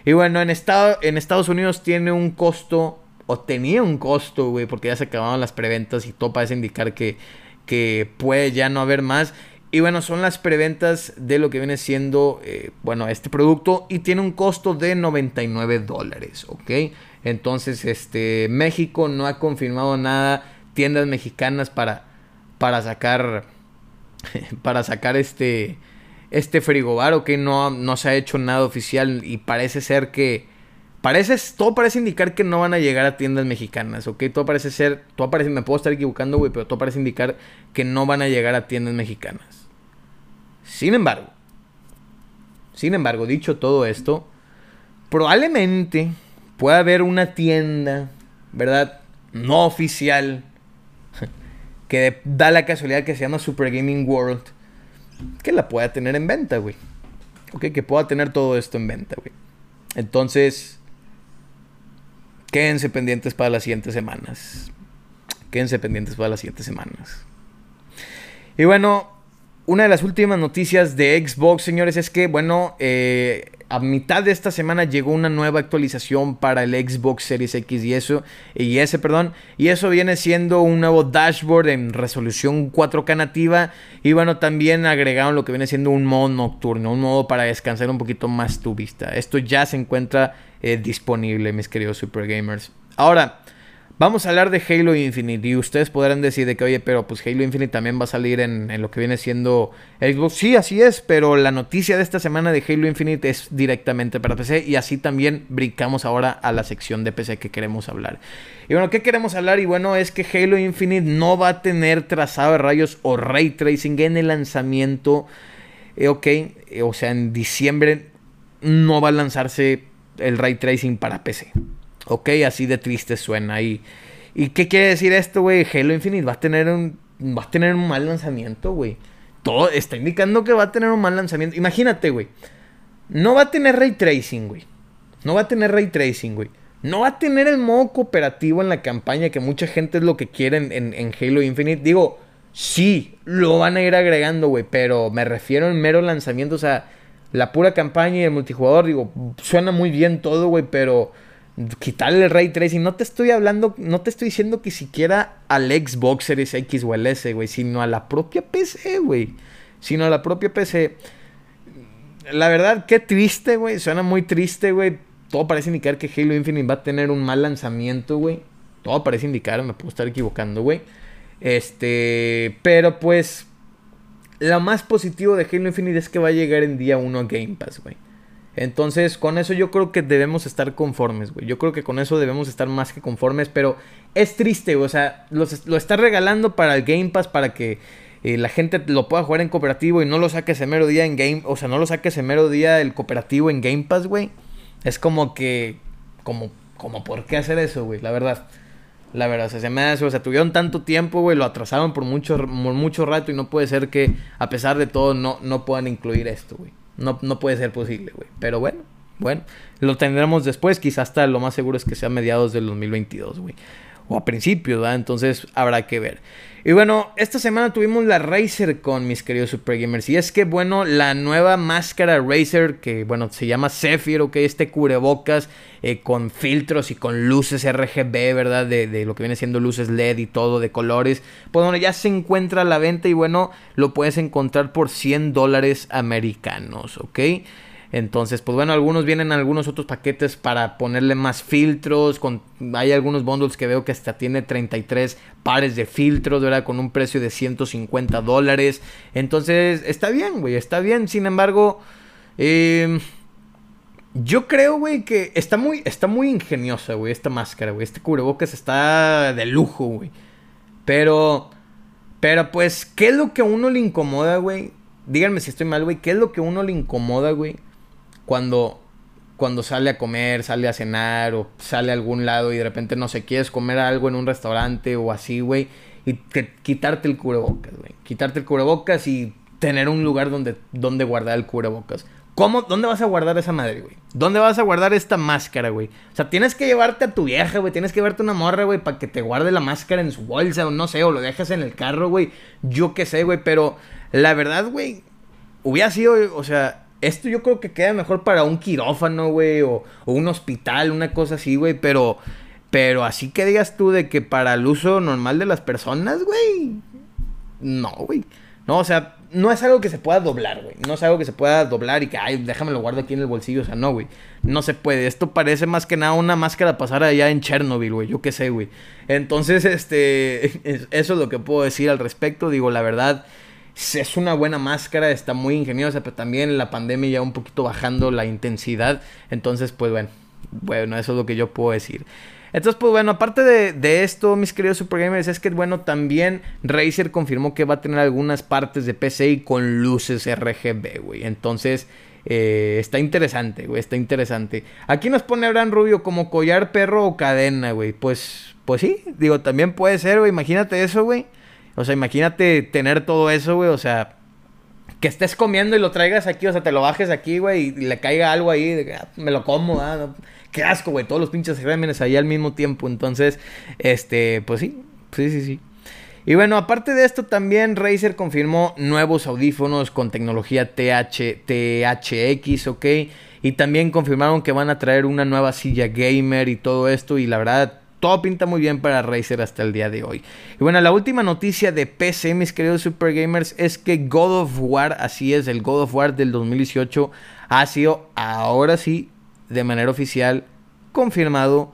[SPEAKER 1] Y bueno, en, estado, en Estados Unidos tiene un costo, o tenía un costo, güey, porque ya se acabaron las preventas y todo parece indicar que, que puede ya no haber más. Y bueno, son las preventas de lo que viene siendo, eh, bueno, este producto y tiene un costo de 99 dólares, ¿ok? Entonces, este, México no ha confirmado nada, tiendas mexicanas para para sacar para sacar este este frigobar o que no, no se ha hecho nada oficial y parece ser que parece todo parece indicar que no van a llegar a tiendas mexicanas, ¿ok? Todo parece ser, todo parece, me puedo estar equivocando, güey, pero todo parece indicar que no van a llegar a tiendas mexicanas. Sin embargo, sin embargo, dicho todo esto, probablemente pueda haber una tienda, ¿verdad? No oficial que da la casualidad que se llama Super Gaming World, que la pueda tener en venta, güey. Ok, que pueda tener todo esto en venta, güey. Entonces, quédense pendientes para las siguientes semanas. Quédense pendientes para las siguientes semanas. Y bueno, una de las últimas noticias de Xbox, señores, es que, bueno, eh, a mitad de esta semana llegó una nueva actualización para el Xbox Series X y eso y S, perdón, y eso viene siendo un nuevo dashboard en resolución 4K nativa y bueno, también agregaron lo que viene siendo un modo nocturno, un modo para descansar un poquito más tu vista. Esto ya se encuentra eh, disponible, mis queridos super gamers. Ahora, Vamos a hablar de Halo Infinite y ustedes podrán decir de que, oye, pero pues Halo Infinite también va a salir en, lo que viene siendo Xbox. Sí, así es, pero la noticia de esta semana de Halo Infinite es directamente para PC y así también brincamos ahora a la sección de PC que queremos hablar. Y bueno, ¿qué queremos hablar? Y bueno, es que Halo Infinite no va a tener trazado de rayos o ray tracing en el lanzamiento. Eh, ok, eh, o sea, en diciembre no va a lanzarse el ray tracing para PC. Ok, así de triste suena. ¿Y, ¿y qué quiere decir esto, güey? Halo Infinite va a tener un, va a tener un mal lanzamiento, güey. Todo está indicando que va a tener un mal lanzamiento. Imagínate, güey. No va a tener ray tracing, güey. No va a tener ray tracing, güey. No va a tener el modo cooperativo en la campaña, que mucha gente es lo que quiere en, en Halo Infinite. Digo, sí, lo van a ir agregando, güey. Pero me refiero al mero lanzamiento. O sea, la pura campaña y el multijugador, digo, suena muy bien todo, güey. Pero quitarle el ray tracing. No te estoy hablando, no te estoy diciendo que siquiera al Xbox Series X o el S, güey, sino a la propia PC, güey. Sino a la propia PC. La verdad, qué triste, güey. Suena muy triste, güey. Todo parece indicar que Halo Infinite va a tener un mal lanzamiento, güey. Todo parece indicar, me puedo estar equivocando, güey. Este, pero pues lo más positivo de Halo Infinite es que va a llegar en día 1 a Game Pass, güey. Entonces, con eso yo creo que debemos estar conformes, güey. Yo creo que con eso debemos estar más que conformes, pero es triste, güey. O sea, lo está regalando para el Game Pass para que eh, la gente lo pueda jugar en cooperativo y no lo saque ese mero día en Game... O sea, no lo saque ese mero día el cooperativo en Game Pass, güey. Es como que... Como, como, ¿por qué hacer eso, güey? La verdad. La verdad, se me hace, o sea, tuvieron tanto tiempo, güey, lo atrasaron por mucho, por mucho rato y no puede ser que, a pesar de todo, no, no puedan incluir esto, güey. No, no puede ser posible, güey. Pero bueno, bueno, lo tendremos después. Quizás hasta lo más seguro es que sea mediados del 2022, güey. A principios, ¿verdad? Entonces habrá que ver. Y bueno, esta semana tuvimos la Razer con mis queridos Super Gamers. Y es que, bueno, la nueva máscara Razer, que bueno, se llama Zephyr, ok, este cubrebocas eh, con filtros y con luces RGB, ¿verdad? De, de, lo que viene siendo luces LED y todo de colores. Pues bueno, ya se encuentra a la venta y bueno, lo puedes encontrar por 100 dólares americanos, ok. Entonces, pues bueno, algunos vienen algunos otros paquetes para ponerle más filtros. Con, hay algunos bundles que veo que hasta tiene 33 pares de filtros, ¿verdad? Con un precio de 150 dólares. Entonces, está bien, güey, está bien. Sin embargo, eh, yo creo, güey, que está muy, está muy ingeniosa, güey, esta máscara, güey. Este cubrebocas está de lujo, güey. Pero, pero pues, ¿qué es lo que a uno le incomoda, güey? Díganme si estoy mal, güey. ¿Qué es lo que a uno le incomoda, güey? Cuando, cuando sale a comer, sale a cenar o sale a algún lado y de repente no sé, quieres comer algo en un restaurante o así, güey, y quitarte el cubrebocas, güey. Quitarte el cubrebocas y tener un lugar donde, donde guardar el cubrebocas. ¿Cómo? ¿Dónde vas a guardar esa madre, güey? ¿Dónde vas a guardar esta máscara, güey? O sea, tienes que llevarte a tu vieja, güey. Tienes que llevarte una morra, güey, para que te guarde la máscara en su bolsa o no sé, o lo dejas en el carro, güey. Yo qué sé, güey. Pero la verdad, güey, hubiera sido, o sea, esto yo creo que queda mejor para un quirófano, güey, o, un hospital, una cosa así, güey, pero, pero así que digas tú de que para el uso normal de las personas, güey, no, güey. No, o sea, no es algo que se pueda doblar, güey. No es algo que se pueda doblar y que, ay, déjame lo guardo aquí en el bolsillo. O sea, no, güey. No se puede. Esto parece más que nada una máscara pasar allá en Chernobyl, güey. Yo qué sé, güey. Entonces, este, eso es lo que puedo decir al respecto. Digo, la verdad, es una buena máscara, está muy ingeniosa, pero también la pandemia ya un poquito bajando la intensidad. Entonces, pues bueno, bueno, eso es lo que yo puedo decir. Entonces, pues bueno, aparte de, esto, mis queridos Super Gamers, es que bueno, también Razer confirmó que va a tener algunas partes de PCI con luces RGB, güey. Entonces, eh, está interesante, güey, está interesante. Aquí nos pone Abraham Rubio como collar, perro o cadena, güey. Pues, pues sí, digo, también puede ser, güey. Imagínate eso, güey. O sea, imagínate tener todo eso, güey. O sea, que estés comiendo y lo traigas aquí, o sea, te lo bajes aquí, güey, y le caiga algo ahí, ah, me lo como, ah, qué asco, güey, todos los pinches gérmenes ahí al mismo tiempo. Entonces, este, pues sí, sí, sí, sí. Y bueno, aparte de esto, también Razer confirmó nuevos audífonos con tecnología TH, THX, ¿ok? Y también confirmaron que van a traer una nueva silla gamer y todo esto. Y la verdad, todo pinta muy bien para Razer hasta el día de hoy. Y bueno, la última noticia de PC, mis queridos Super Gamers, es que God of War, así es, el God of War del 2018, ha sido ahora sí, de manera oficial, confirmado,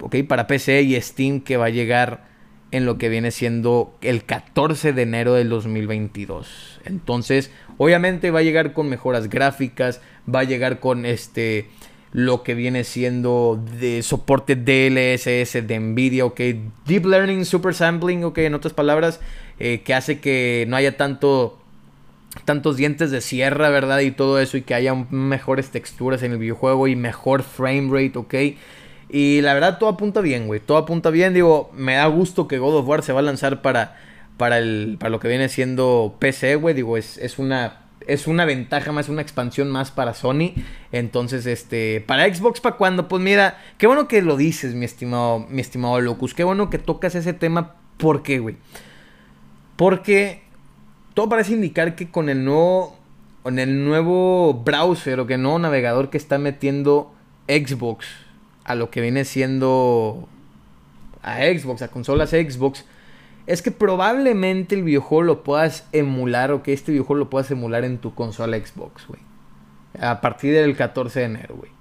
[SPEAKER 1] ok, para PC y Steam que va a llegar en lo que viene siendo el 14 de enero del 2022. Entonces, obviamente va a llegar con mejoras gráficas, va a llegar con este lo que viene siendo de soporte DLSS de Nvidia, ok, Deep Learning Super Sampling, ok, en otras palabras, eh, que hace que no haya tanto tantos dientes de sierra, ¿verdad? Y todo eso y que haya mejores texturas en el videojuego y mejor frame rate, ¿ok? Y la verdad, todo apunta bien, güey. Todo apunta bien. Digo, me da gusto que God of War se va a lanzar para, para, el, para lo que viene siendo PC, güey. Digo, es, es, una, es una ventaja más, una expansión más para Sony. Entonces, este, para Xbox, ¿para cuándo? Pues mira, qué bueno que lo dices, mi estimado, mi estimado Locus. Qué bueno que tocas ese tema. ¿Por qué, güey? Porque todo parece indicar que con el nuevo, con el nuevo browser o que nuevo navegador que está metiendo Xbox a lo que viene siendo a Xbox, a consolas Xbox, es que probablemente el videojuego lo puedas emular o que este videojuego lo puedas emular en tu consola Xbox, güey. A partir del 14 de enero, güey.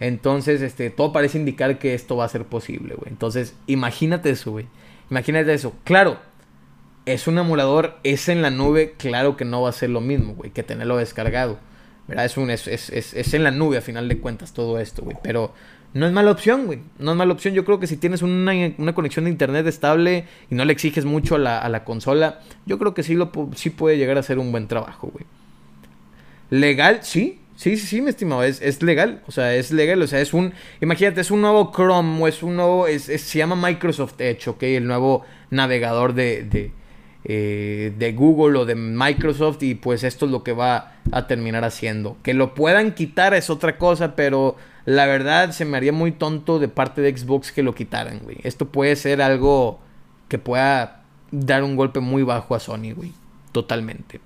[SPEAKER 1] Entonces, este, todo parece indicar que esto va a ser posible, güey. Entonces, imagínate eso, güey. Imagínate eso. Claro, es un emulador, es en la nube, claro que no va a ser lo mismo, güey, que tenerlo descargado. ¿Verdad? Es, un, es, es, es en la nube a final de cuentas todo esto, güey. Pero no es mala opción, güey. No es mala opción. Yo creo que si tienes una, conexión de internet estable y no le exiges mucho a la, consola, yo creo que sí, lo, sí puede llegar a ser un buen trabajo, güey. Legal, sí. Sí, sí, sí, mi estimado. Es, es legal. O sea, es legal. O sea, es un. Imagínate, es un nuevo Chrome o es un nuevo. Es, se llama Microsoft Edge, ¿ok? El nuevo navegador de, de, eh, de Google o de Microsoft. Y pues esto es lo que va a terminar haciendo. Que lo puedan quitar es otra cosa, pero la verdad, se me haría muy tonto de parte de Xbox que lo quitaran, güey. Esto puede ser algo que pueda dar un golpe muy bajo a Sony, güey. Totalmente.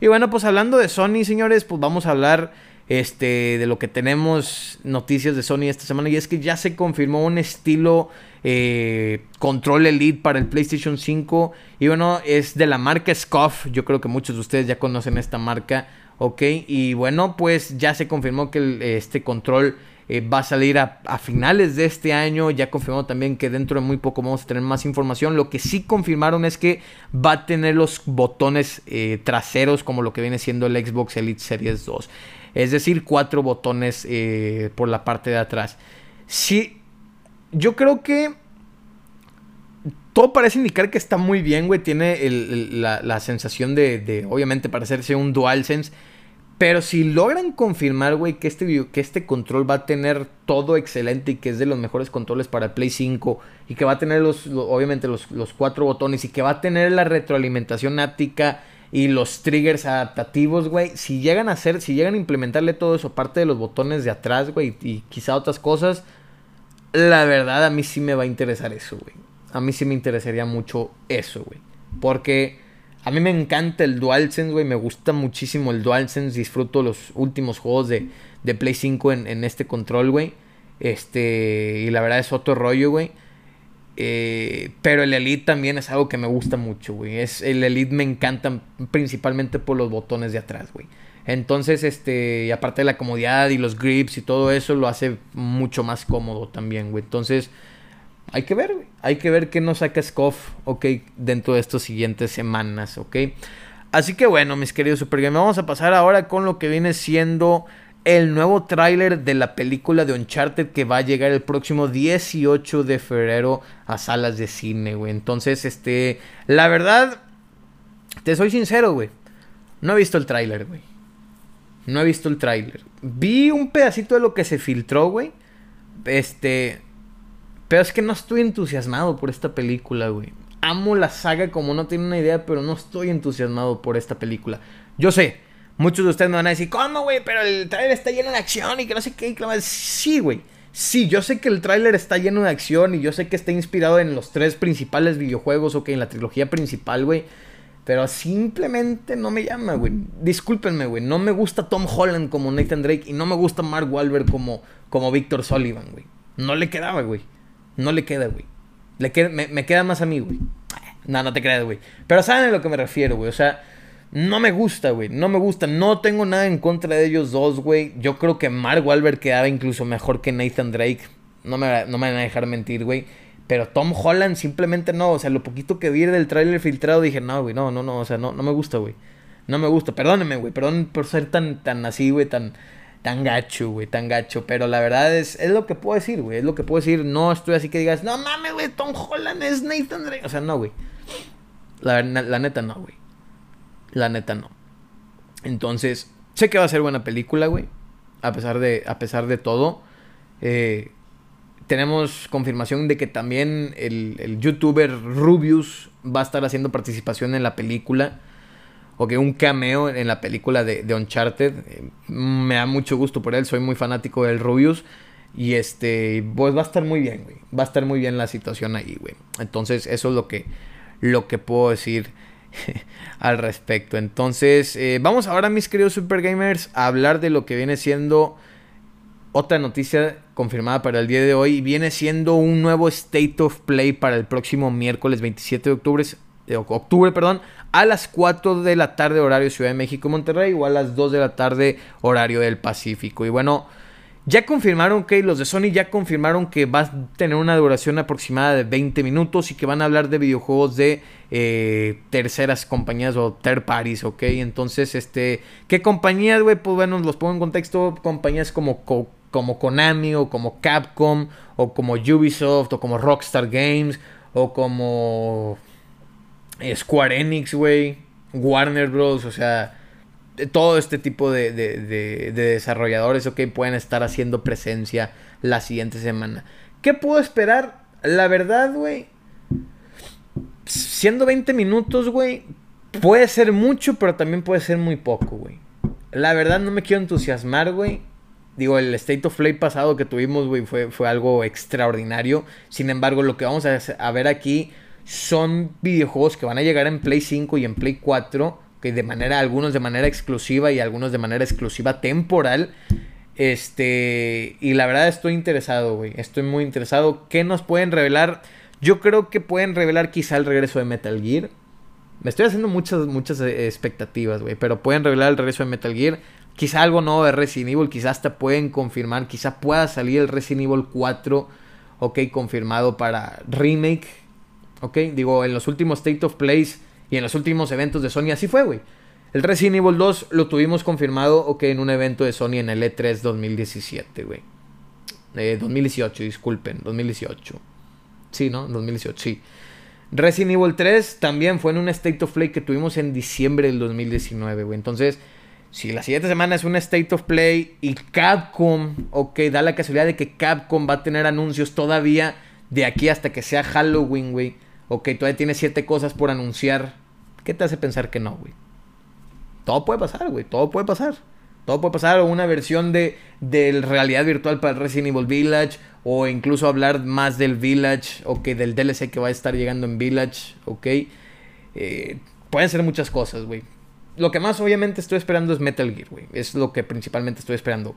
[SPEAKER 1] Y bueno, pues hablando de Sony, señores, pues vamos a hablar este, de lo que tenemos noticias de Sony esta semana. Y es que ya se confirmó un estilo eh, control elite para el PlayStation 5. Y bueno, es de la marca Scoff. Yo creo que muchos de ustedes ya conocen esta marca. Ok, y bueno, pues ya se confirmó que este control eh, va a salir a, finales de este año. Ya confirmó también que dentro de muy poco vamos a tener más información. Lo que sí confirmaron es que va a tener los botones eh, traseros como lo que viene siendo el Xbox Elite Series 2. Es decir, cuatro botones eh, por la parte de atrás. Sí, yo creo que todo parece indicar que está muy bien, güey. Tiene la, sensación de, de, obviamente, parecerse un DualSense. Pero si logran confirmar, güey, que este, que este control va a tener todo excelente y que es de los mejores controles para el Play 5 y que va a tener los, obviamente los, cuatro botones y que va a tener la retroalimentación áptica y los triggers adaptativos, güey, si llegan a hacer, si llegan a implementarle todo eso, aparte de los botones de atrás, güey, y quizá otras cosas, la verdad a mí sí me va a interesar eso, güey. A mí sí me interesaría mucho eso, güey. Porque a mí me encanta el DualSense, güey. Me gusta muchísimo el DualSense. Disfruto los últimos juegos de, de Play 5 en, este control, güey. Este, y la verdad es otro rollo, güey. Eh, pero el Elite también es algo que me gusta mucho, güey. Es, el Elite me encanta principalmente por los botones de atrás, güey. Entonces, este, y aparte de la comodidad y los grips y todo eso, lo hace mucho más cómodo también, güey. Entonces, hay que ver, Hay que ver qué nos saca Scoff, ok, dentro de estas siguientes semanas, ok. Así que bueno, mis queridos Super Game, vamos a pasar ahora con lo que viene siendo el nuevo tráiler de la película de Uncharted que va a llegar el próximo 18 de febrero a salas de cine, güey. Entonces, este, la verdad, te soy sincero, güey. No he visto el tráiler, güey. No he visto el tráiler. Vi un pedacito de lo que se filtró, güey. Este, pero es que no estoy entusiasmado por esta película, güey. Amo la saga como no tiene una idea, pero no estoy entusiasmado por esta película. Yo sé, muchos de ustedes me van a decir, ¿cómo, güey? Pero el trailer está lleno de acción y que no sé qué. Sí, güey. Sí, yo sé que el tráiler está lleno de acción y yo sé que está inspirado en los tres principales videojuegos, o que en la trilogía principal, güey. Pero simplemente no me llama, güey. Discúlpenme, güey. No me gusta Tom Holland como Nathan Drake y no me gusta Mark Wahlberg como, como Victor Sullivan, güey. No le quedaba, güey. No le queda, güey. Le queda, me, queda más a mí, güey. No, no te creas, güey. Pero saben a lo que me refiero, güey. O sea, no me gusta, güey. No me gusta. No tengo nada en contra de ellos dos, güey. Yo creo que Mark Wahlberg quedaba incluso mejor que Nathan Drake. No me, no me van a dejar mentir, güey. Pero Tom Holland simplemente no. O sea, lo poquito que vi del tráiler filtrado dije, no, güey, no, no, no. O sea, no, no me gusta, güey. No me gusta. Perdónenme, güey. Perdón por ser tan, tan así, güey. Tan, tan gacho, güey. Tan gacho. Pero la verdad es, es lo que puedo decir, güey. Es lo que puedo decir. No estoy así que digas, no mames, güey. Tom Holland es Nathan Drake. O sea, no, güey. La, la neta, no, güey. La neta no. Entonces, sé que va a ser buena película, güey. A pesar de, a pesar de todo. Eh, tenemos confirmación de que también el, youtuber Rubius va a estar haciendo participación en la película. O que un cameo en la película de, Uncharted. Eh, me da mucho gusto por él. Soy muy fanático del Rubius. Y este, pues va a estar muy bien, güey. Va a estar muy bien la situación ahí, güey. Entonces, eso es lo que, lo que puedo decir al respecto. Entonces, eh, vamos ahora, mis queridos Super Gamers, a hablar de lo que viene siendo otra noticia confirmada para el día de hoy. Viene siendo un nuevo State of Play para el próximo miércoles 27 de octubre, octubre perdón, a las 4 de la tarde horario Ciudad de México Monterrey o a las 2 de la tarde horario del Pacífico. Y bueno, ya confirmaron que los de Sony ya confirmaron que va a tener una duración aproximada de 20 minutos y que van a hablar de videojuegos de eh, terceras compañías o third parties, ¿ok? Entonces, este, ¿qué compañías, güey? Pues bueno, los pongo en contexto, compañías como, como Konami o como Capcom o como Ubisoft o como Rockstar Games o como Square Enix, güey, Warner Bros., o sea todo este tipo de, de, desarrolladores que pueden estar haciendo presencia la siguiente semana. ¿Qué puedo esperar? La verdad, güey. Siendo 20 minutos, güey. Puede ser mucho, pero también puede ser muy poco, güey. La verdad no me quiero entusiasmar, güey. Digo, el State of Play pasado que tuvimos, güey, fue, fue algo extraordinario. Sin embargo, lo que vamos a ver aquí son videojuegos que van a llegar en Play 5 y en Play 4 que de manera, algunos de manera exclusiva y algunos de manera exclusiva temporal. Este, y la verdad estoy interesado, güey. Estoy muy interesado. ¿Qué nos pueden revelar? Yo creo que pueden revelar quizá el regreso de Metal Gear. Me estoy haciendo muchas, muchas eh, expectativas, güey. Pero pueden revelar el regreso de Metal Gear. Quizá algo nuevo de Resident Evil. Quizá hasta pueden confirmar. Quizá pueda salir el Resident Evil 4. Ok, confirmado para remake. Ok, digo, en los últimos State of Plays y en los últimos eventos de Sony así fue, güey. El Resident Evil 2 lo tuvimos confirmado, ok, en un evento de Sony en el E3 2017, güey. Eh, 2018, disculpen, 2018. Sí, ¿no? 2018, sí. Resident Evil 3 también fue en un State of Play que tuvimos en diciembre del 2019, güey. Entonces, si la siguiente semana es un State of Play y Capcom, ok, da la casualidad de que Capcom va a tener anuncios todavía de aquí hasta que sea Halloween, güey. Ok, todavía tiene siete cosas por anunciar ¿Qué te hace pensar que no, güey? Todo puede pasar, güey. Todo puede pasar. Todo puede pasar. O una versión de, de realidad virtual para Resident Evil Village. O incluso hablar más del Village. O que del DLC que va a estar llegando en Village. Ok. Eh, pueden ser muchas cosas, güey. Lo que más obviamente estoy esperando es Metal Gear, güey. Es lo que principalmente estoy esperando.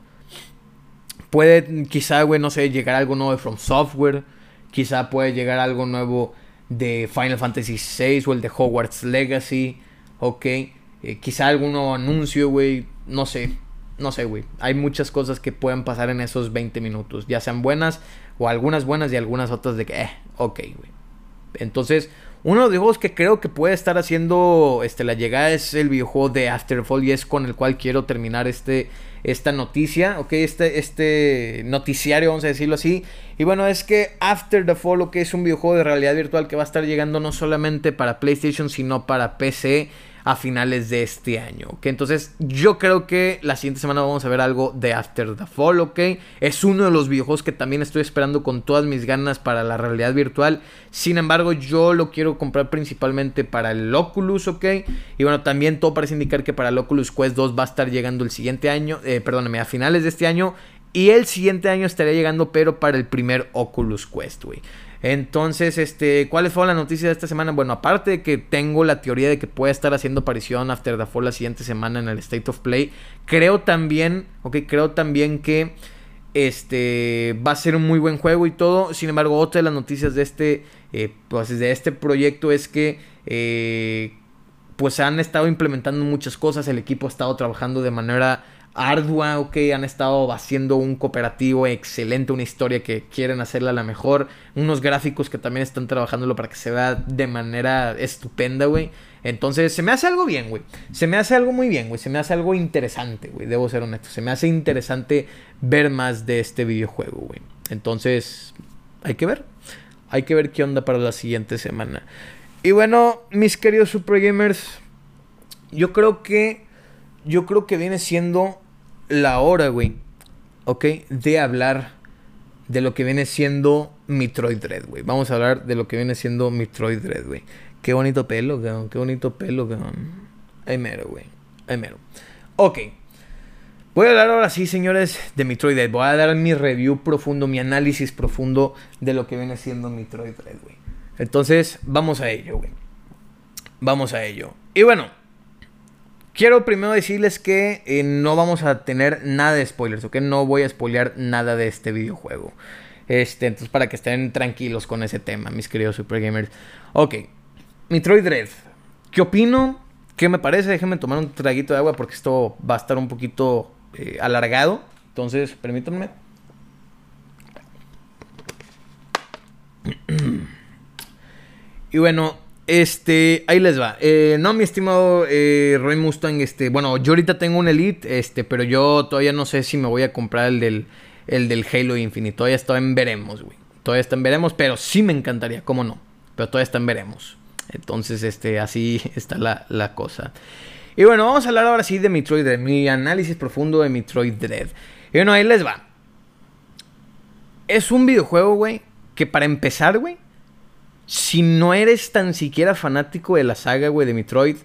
[SPEAKER 1] Puede quizá, güey, no sé, llegar algo nuevo de From Software. Quizá puede llegar algo nuevo de Final Fantasy VI o el de Hogwarts Legacy, ok. Eh, quizá algún anuncio, güey, no sé, no sé, güey. Hay muchas cosas que pueden pasar en esos 20 minutos, ya sean buenas o algunas buenas y algunas otras de que, eh, ok, güey. Entonces, uno de los juegos que creo que puede estar haciendo este, la llegada es el videojuego de Afterfall y es con el cual quiero terminar este esta noticia, ok, este, este noticiario, vamos a decirlo así. Y bueno, es que After the Fall, que es un videojuego de realidad virtual que va a estar llegando no solamente para PlayStation, sino para PC a finales de este año, ¿ok? Entonces yo creo que la siguiente semana vamos a ver algo de After the Fall, ¿ok? Es uno de los videojuegos que también estoy esperando con todas mis ganas para la realidad virtual. Sin embargo, yo lo quiero comprar principalmente para el Oculus, ¿ok? Y bueno, también todo parece indicar que para el Oculus Quest 2 va a estar llegando el siguiente año, eh, perdóname, a finales de este año. Y el siguiente año estaría llegando, pero para el primer Oculus Quest, güey. Entonces, este, ¿cuáles fueron las noticias de esta semana? Bueno, aparte de que tengo la teoría de que puede estar haciendo aparición After the Fall la siguiente semana en el State of Play, creo también, ok, creo también que este va a ser un muy buen juego y todo. Sin embargo, otra de las noticias de este, eh, pues, de este proyecto es que eh, pues han estado implementando muchas cosas. El equipo ha estado trabajando de manera ardua, ok, han estado haciendo un cooperativo excelente, una historia que quieren hacerla la mejor, unos gráficos que también están trabajándolo para que se vea de manera estupenda, güey. Entonces, se me hace algo bien, güey. Se me hace algo muy bien, güey. Se me hace algo interesante, güey. Debo ser honesto. Se me hace interesante ver más de este videojuego, güey. Entonces, hay que ver. Hay que ver qué onda para la siguiente semana. Y bueno, mis queridos Super Gamers, yo creo que yo creo que viene siendo la hora, güey, ¿ok? De hablar de lo que viene siendo Metroid Dread, güey. Vamos a hablar de lo que viene siendo Metroid Dread, güey. Qué bonito pelo, cabrón. Qué bonito pelo, cabrón. Ay, mero, güey. Ay, mero. Ok. Voy a hablar ahora sí, señores, de Metroid Dread. Voy a dar mi review profundo, mi análisis profundo de lo que viene siendo Metroid Dread, güey. Entonces, vamos a ello, güey. Vamos a ello. Y bueno, Quiero primero decirles que eh, no vamos a tener nada de spoilers, ¿ok? No voy a spoilear nada de este videojuego. Este, entonces para que estén tranquilos con ese tema, mis queridos super gamers. Ok, Metroid Dread. ¿Qué opino? ¿Qué me parece? Déjenme tomar un traguito de agua porque esto va a estar un poquito eh, alargado. Entonces, permítanme. y bueno, este, ahí les va. Eh, no, mi estimado eh, Roy Mustang, este, bueno, yo ahorita tengo un Elite, este, pero yo todavía no sé si me voy a comprar el del, el del Halo Infinite. Todavía está en veremos, güey. Todavía está en veremos, pero sí me encantaría, cómo no. Pero todavía está en veremos. Entonces, este, así está la, la cosa. Y bueno, vamos a hablar ahora sí de Metroid Dread, mi análisis profundo de Metroid Dread. Y bueno, ahí les va. Es un videojuego, güey, que para empezar, güey, si no eres tan siquiera fanático de la saga, güey, de Metroid,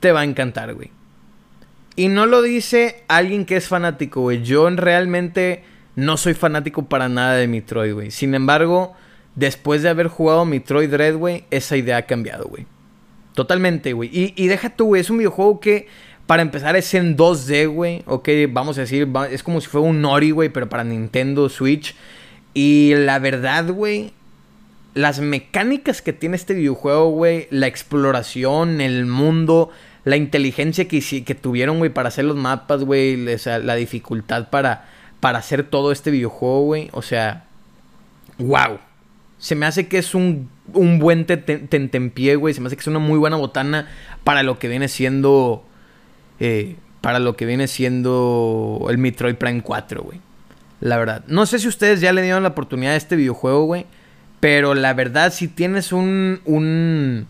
[SPEAKER 1] te va a encantar, güey. Y no lo dice alguien que es fanático, güey. Yo realmente no soy fanático para nada de Metroid, güey. Sin embargo, después de haber jugado Metroid Red, güey, esa idea ha cambiado, güey. Totalmente, güey. Y, y deja tú, güey, es un videojuego que, para empezar, es en 2D, güey. Ok, vamos a decir, es como si fuera un Nori, güey, pero para Nintendo Switch. Y la verdad, güey, las mecánicas que tiene este videojuego, güey, la exploración, el mundo, la inteligencia que, que tuvieron, güey, para hacer los mapas, güey, la dificultad para, para hacer todo este videojuego, güey, o sea, wow. Se me hace que es un, un buen tentempié, güey, se me hace que es una muy buena botana para lo que viene siendo, eh, para lo que viene siendo el Metroid Prime 4, güey. La verdad. No sé si ustedes ya le dieron la oportunidad a este videojuego, güey. Pero la verdad, si tienes un. un.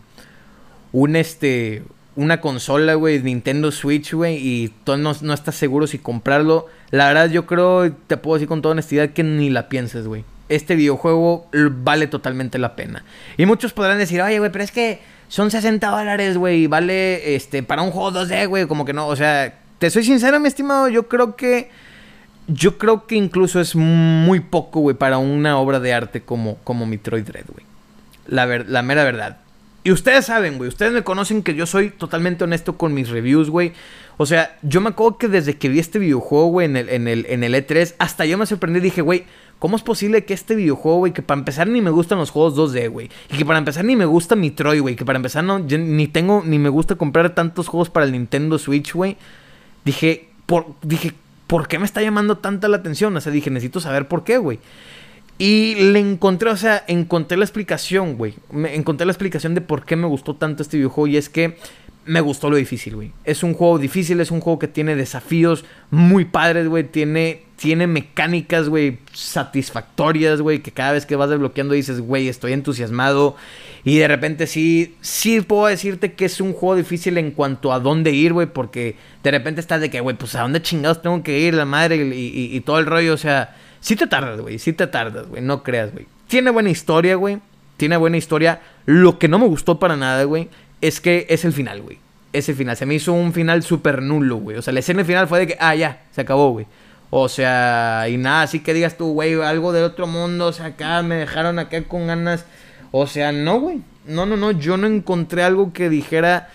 [SPEAKER 1] un este. una consola, güey, Nintendo Switch, güey, y tú no, no, estás seguro si comprarlo. La verdad, yo creo, te puedo decir con toda honestidad que ni la pienses, güey. Este videojuego vale totalmente la pena. Y muchos podrán decir, oye, güey, pero es que son 60 dólares, güey, y vale, este, para un juego 2D, güey, como que no, o sea, te soy sincero, mi estimado, yo creo que yo creo que incluso es muy poco, güey, para una obra de arte como, como Metroid Dread, güey. La, la mera verdad. Y ustedes saben, güey, ustedes me conocen que yo soy totalmente honesto con mis reviews, güey. O sea, yo me acuerdo que desde que vi este videojuego, güey, en el, en, el, en el E3, hasta yo me sorprendí y dije, güey, ¿cómo es posible que este videojuego, güey, que para empezar ni me gustan los juegos 2D, güey? Y que para empezar ni me gusta Metroid, güey, que para empezar no, ni tengo, ni me gusta comprar tantos juegos para el Nintendo Switch, güey. Dije, por, dije, ¿por qué me está llamando tanta la atención? O sea, dije, necesito saber por qué, güey. Y le encontré, o sea, encontré la explicación, güey. Encontré la explicación de por qué me gustó tanto este videojuego. Y es que me gustó lo difícil, güey. Es un juego difícil, es un juego que tiene desafíos muy padres, güey. Tiene, tiene mecánicas, güey, satisfactorias, güey, que cada vez que vas desbloqueando dices, güey, estoy entusiasmado. Y de repente sí, sí puedo decirte que es un juego difícil en cuanto a dónde ir, güey, porque de repente estás de que, güey, pues a dónde chingados tengo que ir, la madre, y, y todo el rollo, o sea, sí te tardas, güey, sí te tardas, güey, no creas, güey. Tiene buena historia, güey, tiene buena historia. Lo que no me gustó para nada, güey, es que es el final, güey. Ese final. Se me hizo un final súper nulo, güey. O sea, la escena final fue de que, ah, ya, se acabó, güey. O sea, y nada, así que digas tú, güey, algo de otro mundo, o sea, acá me dejaron acá con ganas. O sea, no, güey. No, no, no, yo no encontré algo que dijera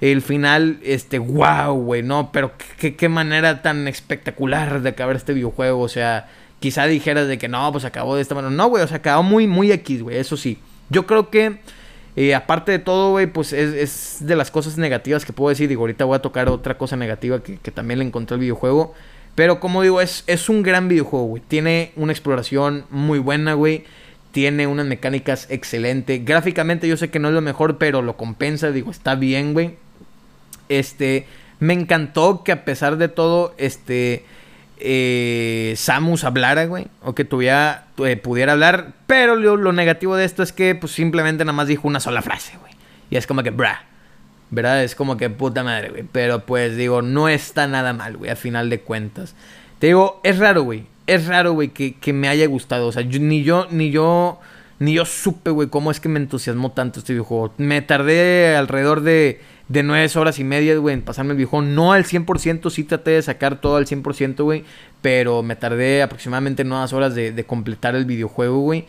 [SPEAKER 1] el final, este, wow, güey, no, pero qué, qué manera tan espectacular de acabar este videojuego, o sea, quizá dijeras de que no, pues acabó de esta manera, no, güey, o sea, acabó muy, muy X, güey, eso sí. Yo creo que y aparte de todo, güey, pues es, de las cosas negativas que puedo decir. Digo, ahorita voy a tocar otra cosa negativa que, también le encontré al videojuego. Pero como digo, es, es un gran videojuego, güey. Tiene una exploración muy buena, güey. Tiene unas mecánicas excelentes. Gráficamente yo sé que no es lo mejor, pero lo compensa. Digo, está bien, güey. Este, me encantó que a pesar de todo, este eh, Samus hablara, güey, o que tuviera, eh, pudiera hablar, pero lo, negativo de esto es que pues simplemente nada más dijo una sola frase, güey. Y es como que, bra, ¿verdad? Es como que puta madre, güey. Pero pues digo, no está nada mal, güey, a final de cuentas. Te digo, es raro, güey. Es raro, güey, que, que, me haya gustado. O sea, ni yo, ni yo, ni yo supe, güey, cómo es que me entusiasmó tanto este videojuego. Me tardé alrededor de de 9 horas y media, güey, en pasarme el videojuego. No al 100%, sí traté de sacar todo al 100%, güey. Pero me tardé aproximadamente 9 horas de, completar el videojuego, güey.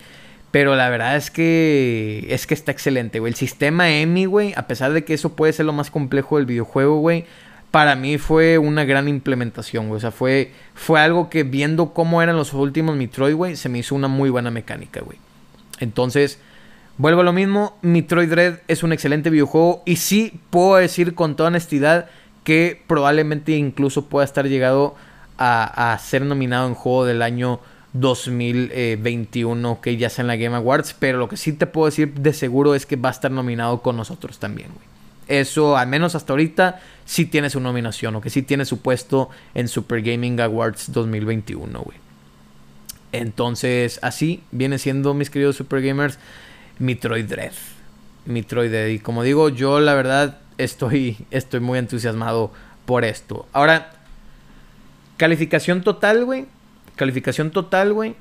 [SPEAKER 1] Pero la verdad es que es que está excelente, güey. El sistema EMI, güey, a pesar de que eso puede ser lo más complejo del videojuego, güey, para mí fue una gran implementación, güey. O sea, fue, fue algo que viendo cómo eran los últimos Metroid, güey, se me hizo una muy buena mecánica, güey. Entonces, Vuelvo a lo mismo, Metroid Dread es un excelente videojuego y sí puedo decir con toda honestidad que probablemente incluso pueda estar llegado a, ser nominado en juego del año 2021 que ya sea en la Game Awards, pero lo que sí te puedo decir de seguro es que va a estar nominado con nosotros también, güey. Eso, al menos hasta ahorita, sí tiene su nominación o que sí tiene su puesto en Super Gaming Awards 2021, güey. Entonces, así viene siendo, mis queridos Super Gamers. Metroid Dread. Metroid Dread. Y como digo, yo la verdad estoy, muy entusiasmado por esto. Ahora, calificación total, güey. Calificación total, güey.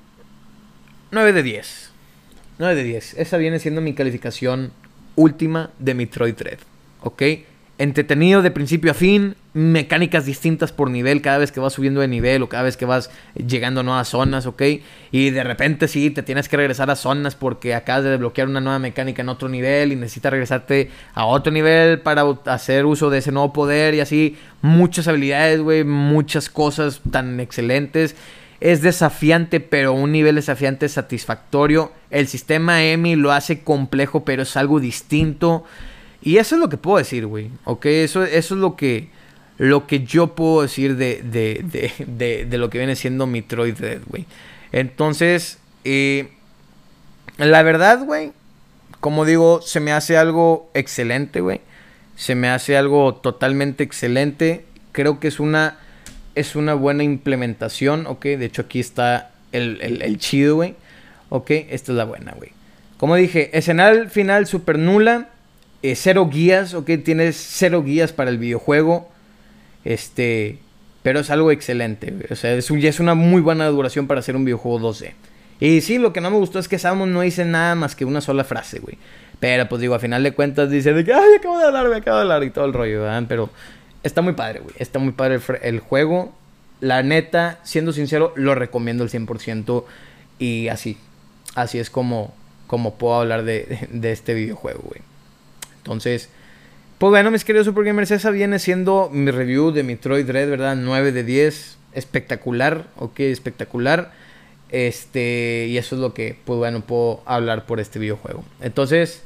[SPEAKER 1] 9 de 10. 9 de 10. Esa viene siendo mi calificación última de Metroid Dread. ¿Ok? Entretenido de principio a fin, mecánicas distintas por nivel cada vez que vas subiendo de nivel o cada vez que vas llegando a nuevas zonas, ¿ok? Y de repente sí, te tienes que regresar a zonas porque acabas de desbloquear una nueva mecánica en otro nivel y necesitas regresarte a otro nivel para hacer uso de ese nuevo poder y así. Muchas habilidades, güey, muchas cosas tan excelentes. Es desafiante, pero un nivel desafiante satisfactorio. El sistema EMI lo hace complejo, pero es algo distinto. Y eso es lo que puedo decir, güey. Eso, eso es lo que, lo que yo puedo decir de, de, de, de, lo que viene siendo Metroid Dread, güey. Entonces, eh, la verdad, güey, como digo, se me hace algo excelente, güey. Se me hace algo totalmente excelente. Creo que es una, es una buena implementación, ok. De hecho, aquí está el, el, el chido, güey. Ok, esta es la buena, güey. Como dije, escenario final super nula eh, cero guías, ok, tienes cero guías para el videojuego. Este, pero es algo excelente, o sea, es, una muy buena duración para hacer un videojuego 2D. Y sí, lo que no me gustó es que Samus no dice nada más que una sola frase, güey. Pero pues digo, a final de cuentas dice de que, ay, acabo de hablar, me acabo de hablar y todo el rollo, ¿verdad? Pero está muy padre, güey. Está muy padre el, juego. La neta, siendo sincero, lo recomiendo al 100%. Y así, así es como, como puedo hablar de, de este videojuego, güey. Entonces, pues bueno, mis queridos Super Gamers, esa viene siendo mi review de Metroid Dread, ¿verdad? 9 de 10. Espectacular, ok, espectacular. Este, y eso es lo que, pues bueno, puedo hablar por este videojuego. Entonces,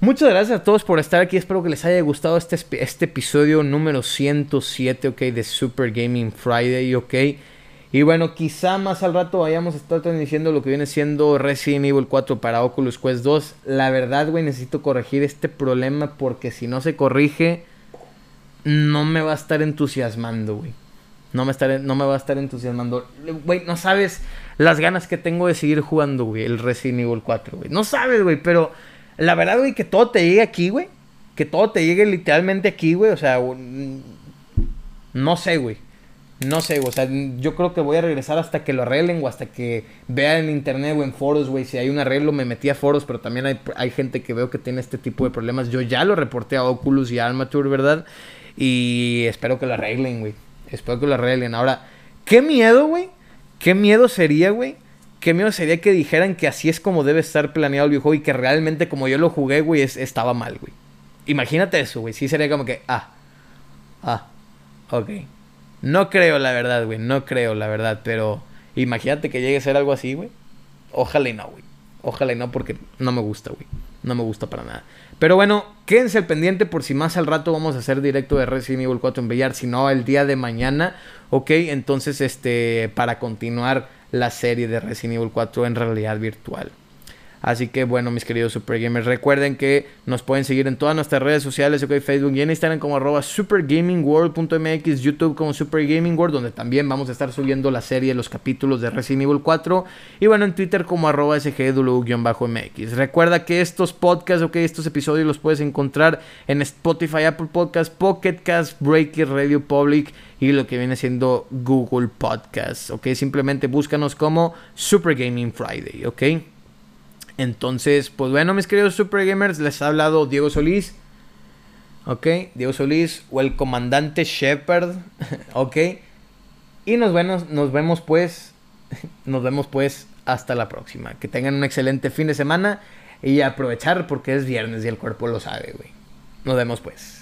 [SPEAKER 1] muchas gracias a todos por estar aquí. Espero que les haya gustado este, este episodio número 107, ok, de Super Gaming Friday, ok. Y bueno, quizá más al rato vayamos a estar transmitiendo lo que viene siendo Resident Evil 4 para Oculus Quest 2. La verdad, güey, necesito corregir este problema porque si no se corrige, no me va a estar entusiasmando, güey. No me, no me va a estar entusiasmando. Güey, no sabes las ganas que tengo de seguir jugando, güey, el Resident Evil 4, güey. No sabes, güey, pero la verdad, güey, que todo te llegue aquí, güey. Que todo te llegue literalmente aquí, güey. O sea, no sé, güey. No sé, o sea, yo creo que voy a regresar hasta que lo arreglen o hasta que vea en internet o en foros, güey, si hay un arreglo, me metí a foros, pero también hay, hay, gente que veo que tiene este tipo de problemas. Yo ya lo reporté a Oculus y a Armature, ¿verdad? Y espero que lo arreglen, güey. Espero que lo arreglen. Ahora, qué miedo, güey. Qué miedo sería, güey. Qué miedo sería que dijeran que así es como debe estar planeado el videojuego y que realmente como yo lo jugué, güey, estaba mal, güey. Imagínate eso, güey. Sí sería como que, ah, ah, ok. No creo, la verdad, güey. No creo, la verdad. Pero imagínate que llegue a ser algo así, güey. Ojalá y no, güey. Ojalá y no, porque no me gusta, güey. No me gusta para nada. Pero bueno, quédense al pendiente por si más al rato vamos a hacer directo de Resident Evil 4 en VR, si no el día de mañana, ok, entonces este, para continuar la serie de Resident Evil 4 en realidad virtual. Así que bueno, mis queridos Super Gamers, recuerden que nos pueden seguir en todas nuestras redes sociales, ok, Facebook y en Instagram como arroba supergamingworld.mx, YouTube como Super Gaming World, donde también vamos a estar subiendo la serie, los capítulos de Resident Evil 4, y bueno, en Twitter como arroba sgw-mx. Recuerda que estos podcasts, ok, estos episodios los puedes encontrar en Spotify, Apple Podcasts, Pocket Cast, Breaker, Radio Public y lo que viene siendo Google Podcasts, ok, simplemente búscanos como Super Gaming Friday, ok. Entonces, pues bueno, mis queridos Super Gamers, les ha hablado Diego Solís. Ok, Diego Solís o el comandante Shepard. ok. Y nos vemos, nos vemos pues. Nos vemos pues hasta la próxima. Que tengan un excelente fin de semana. Y aprovechar porque es viernes y el cuerpo lo sabe, güey. Nos vemos pues.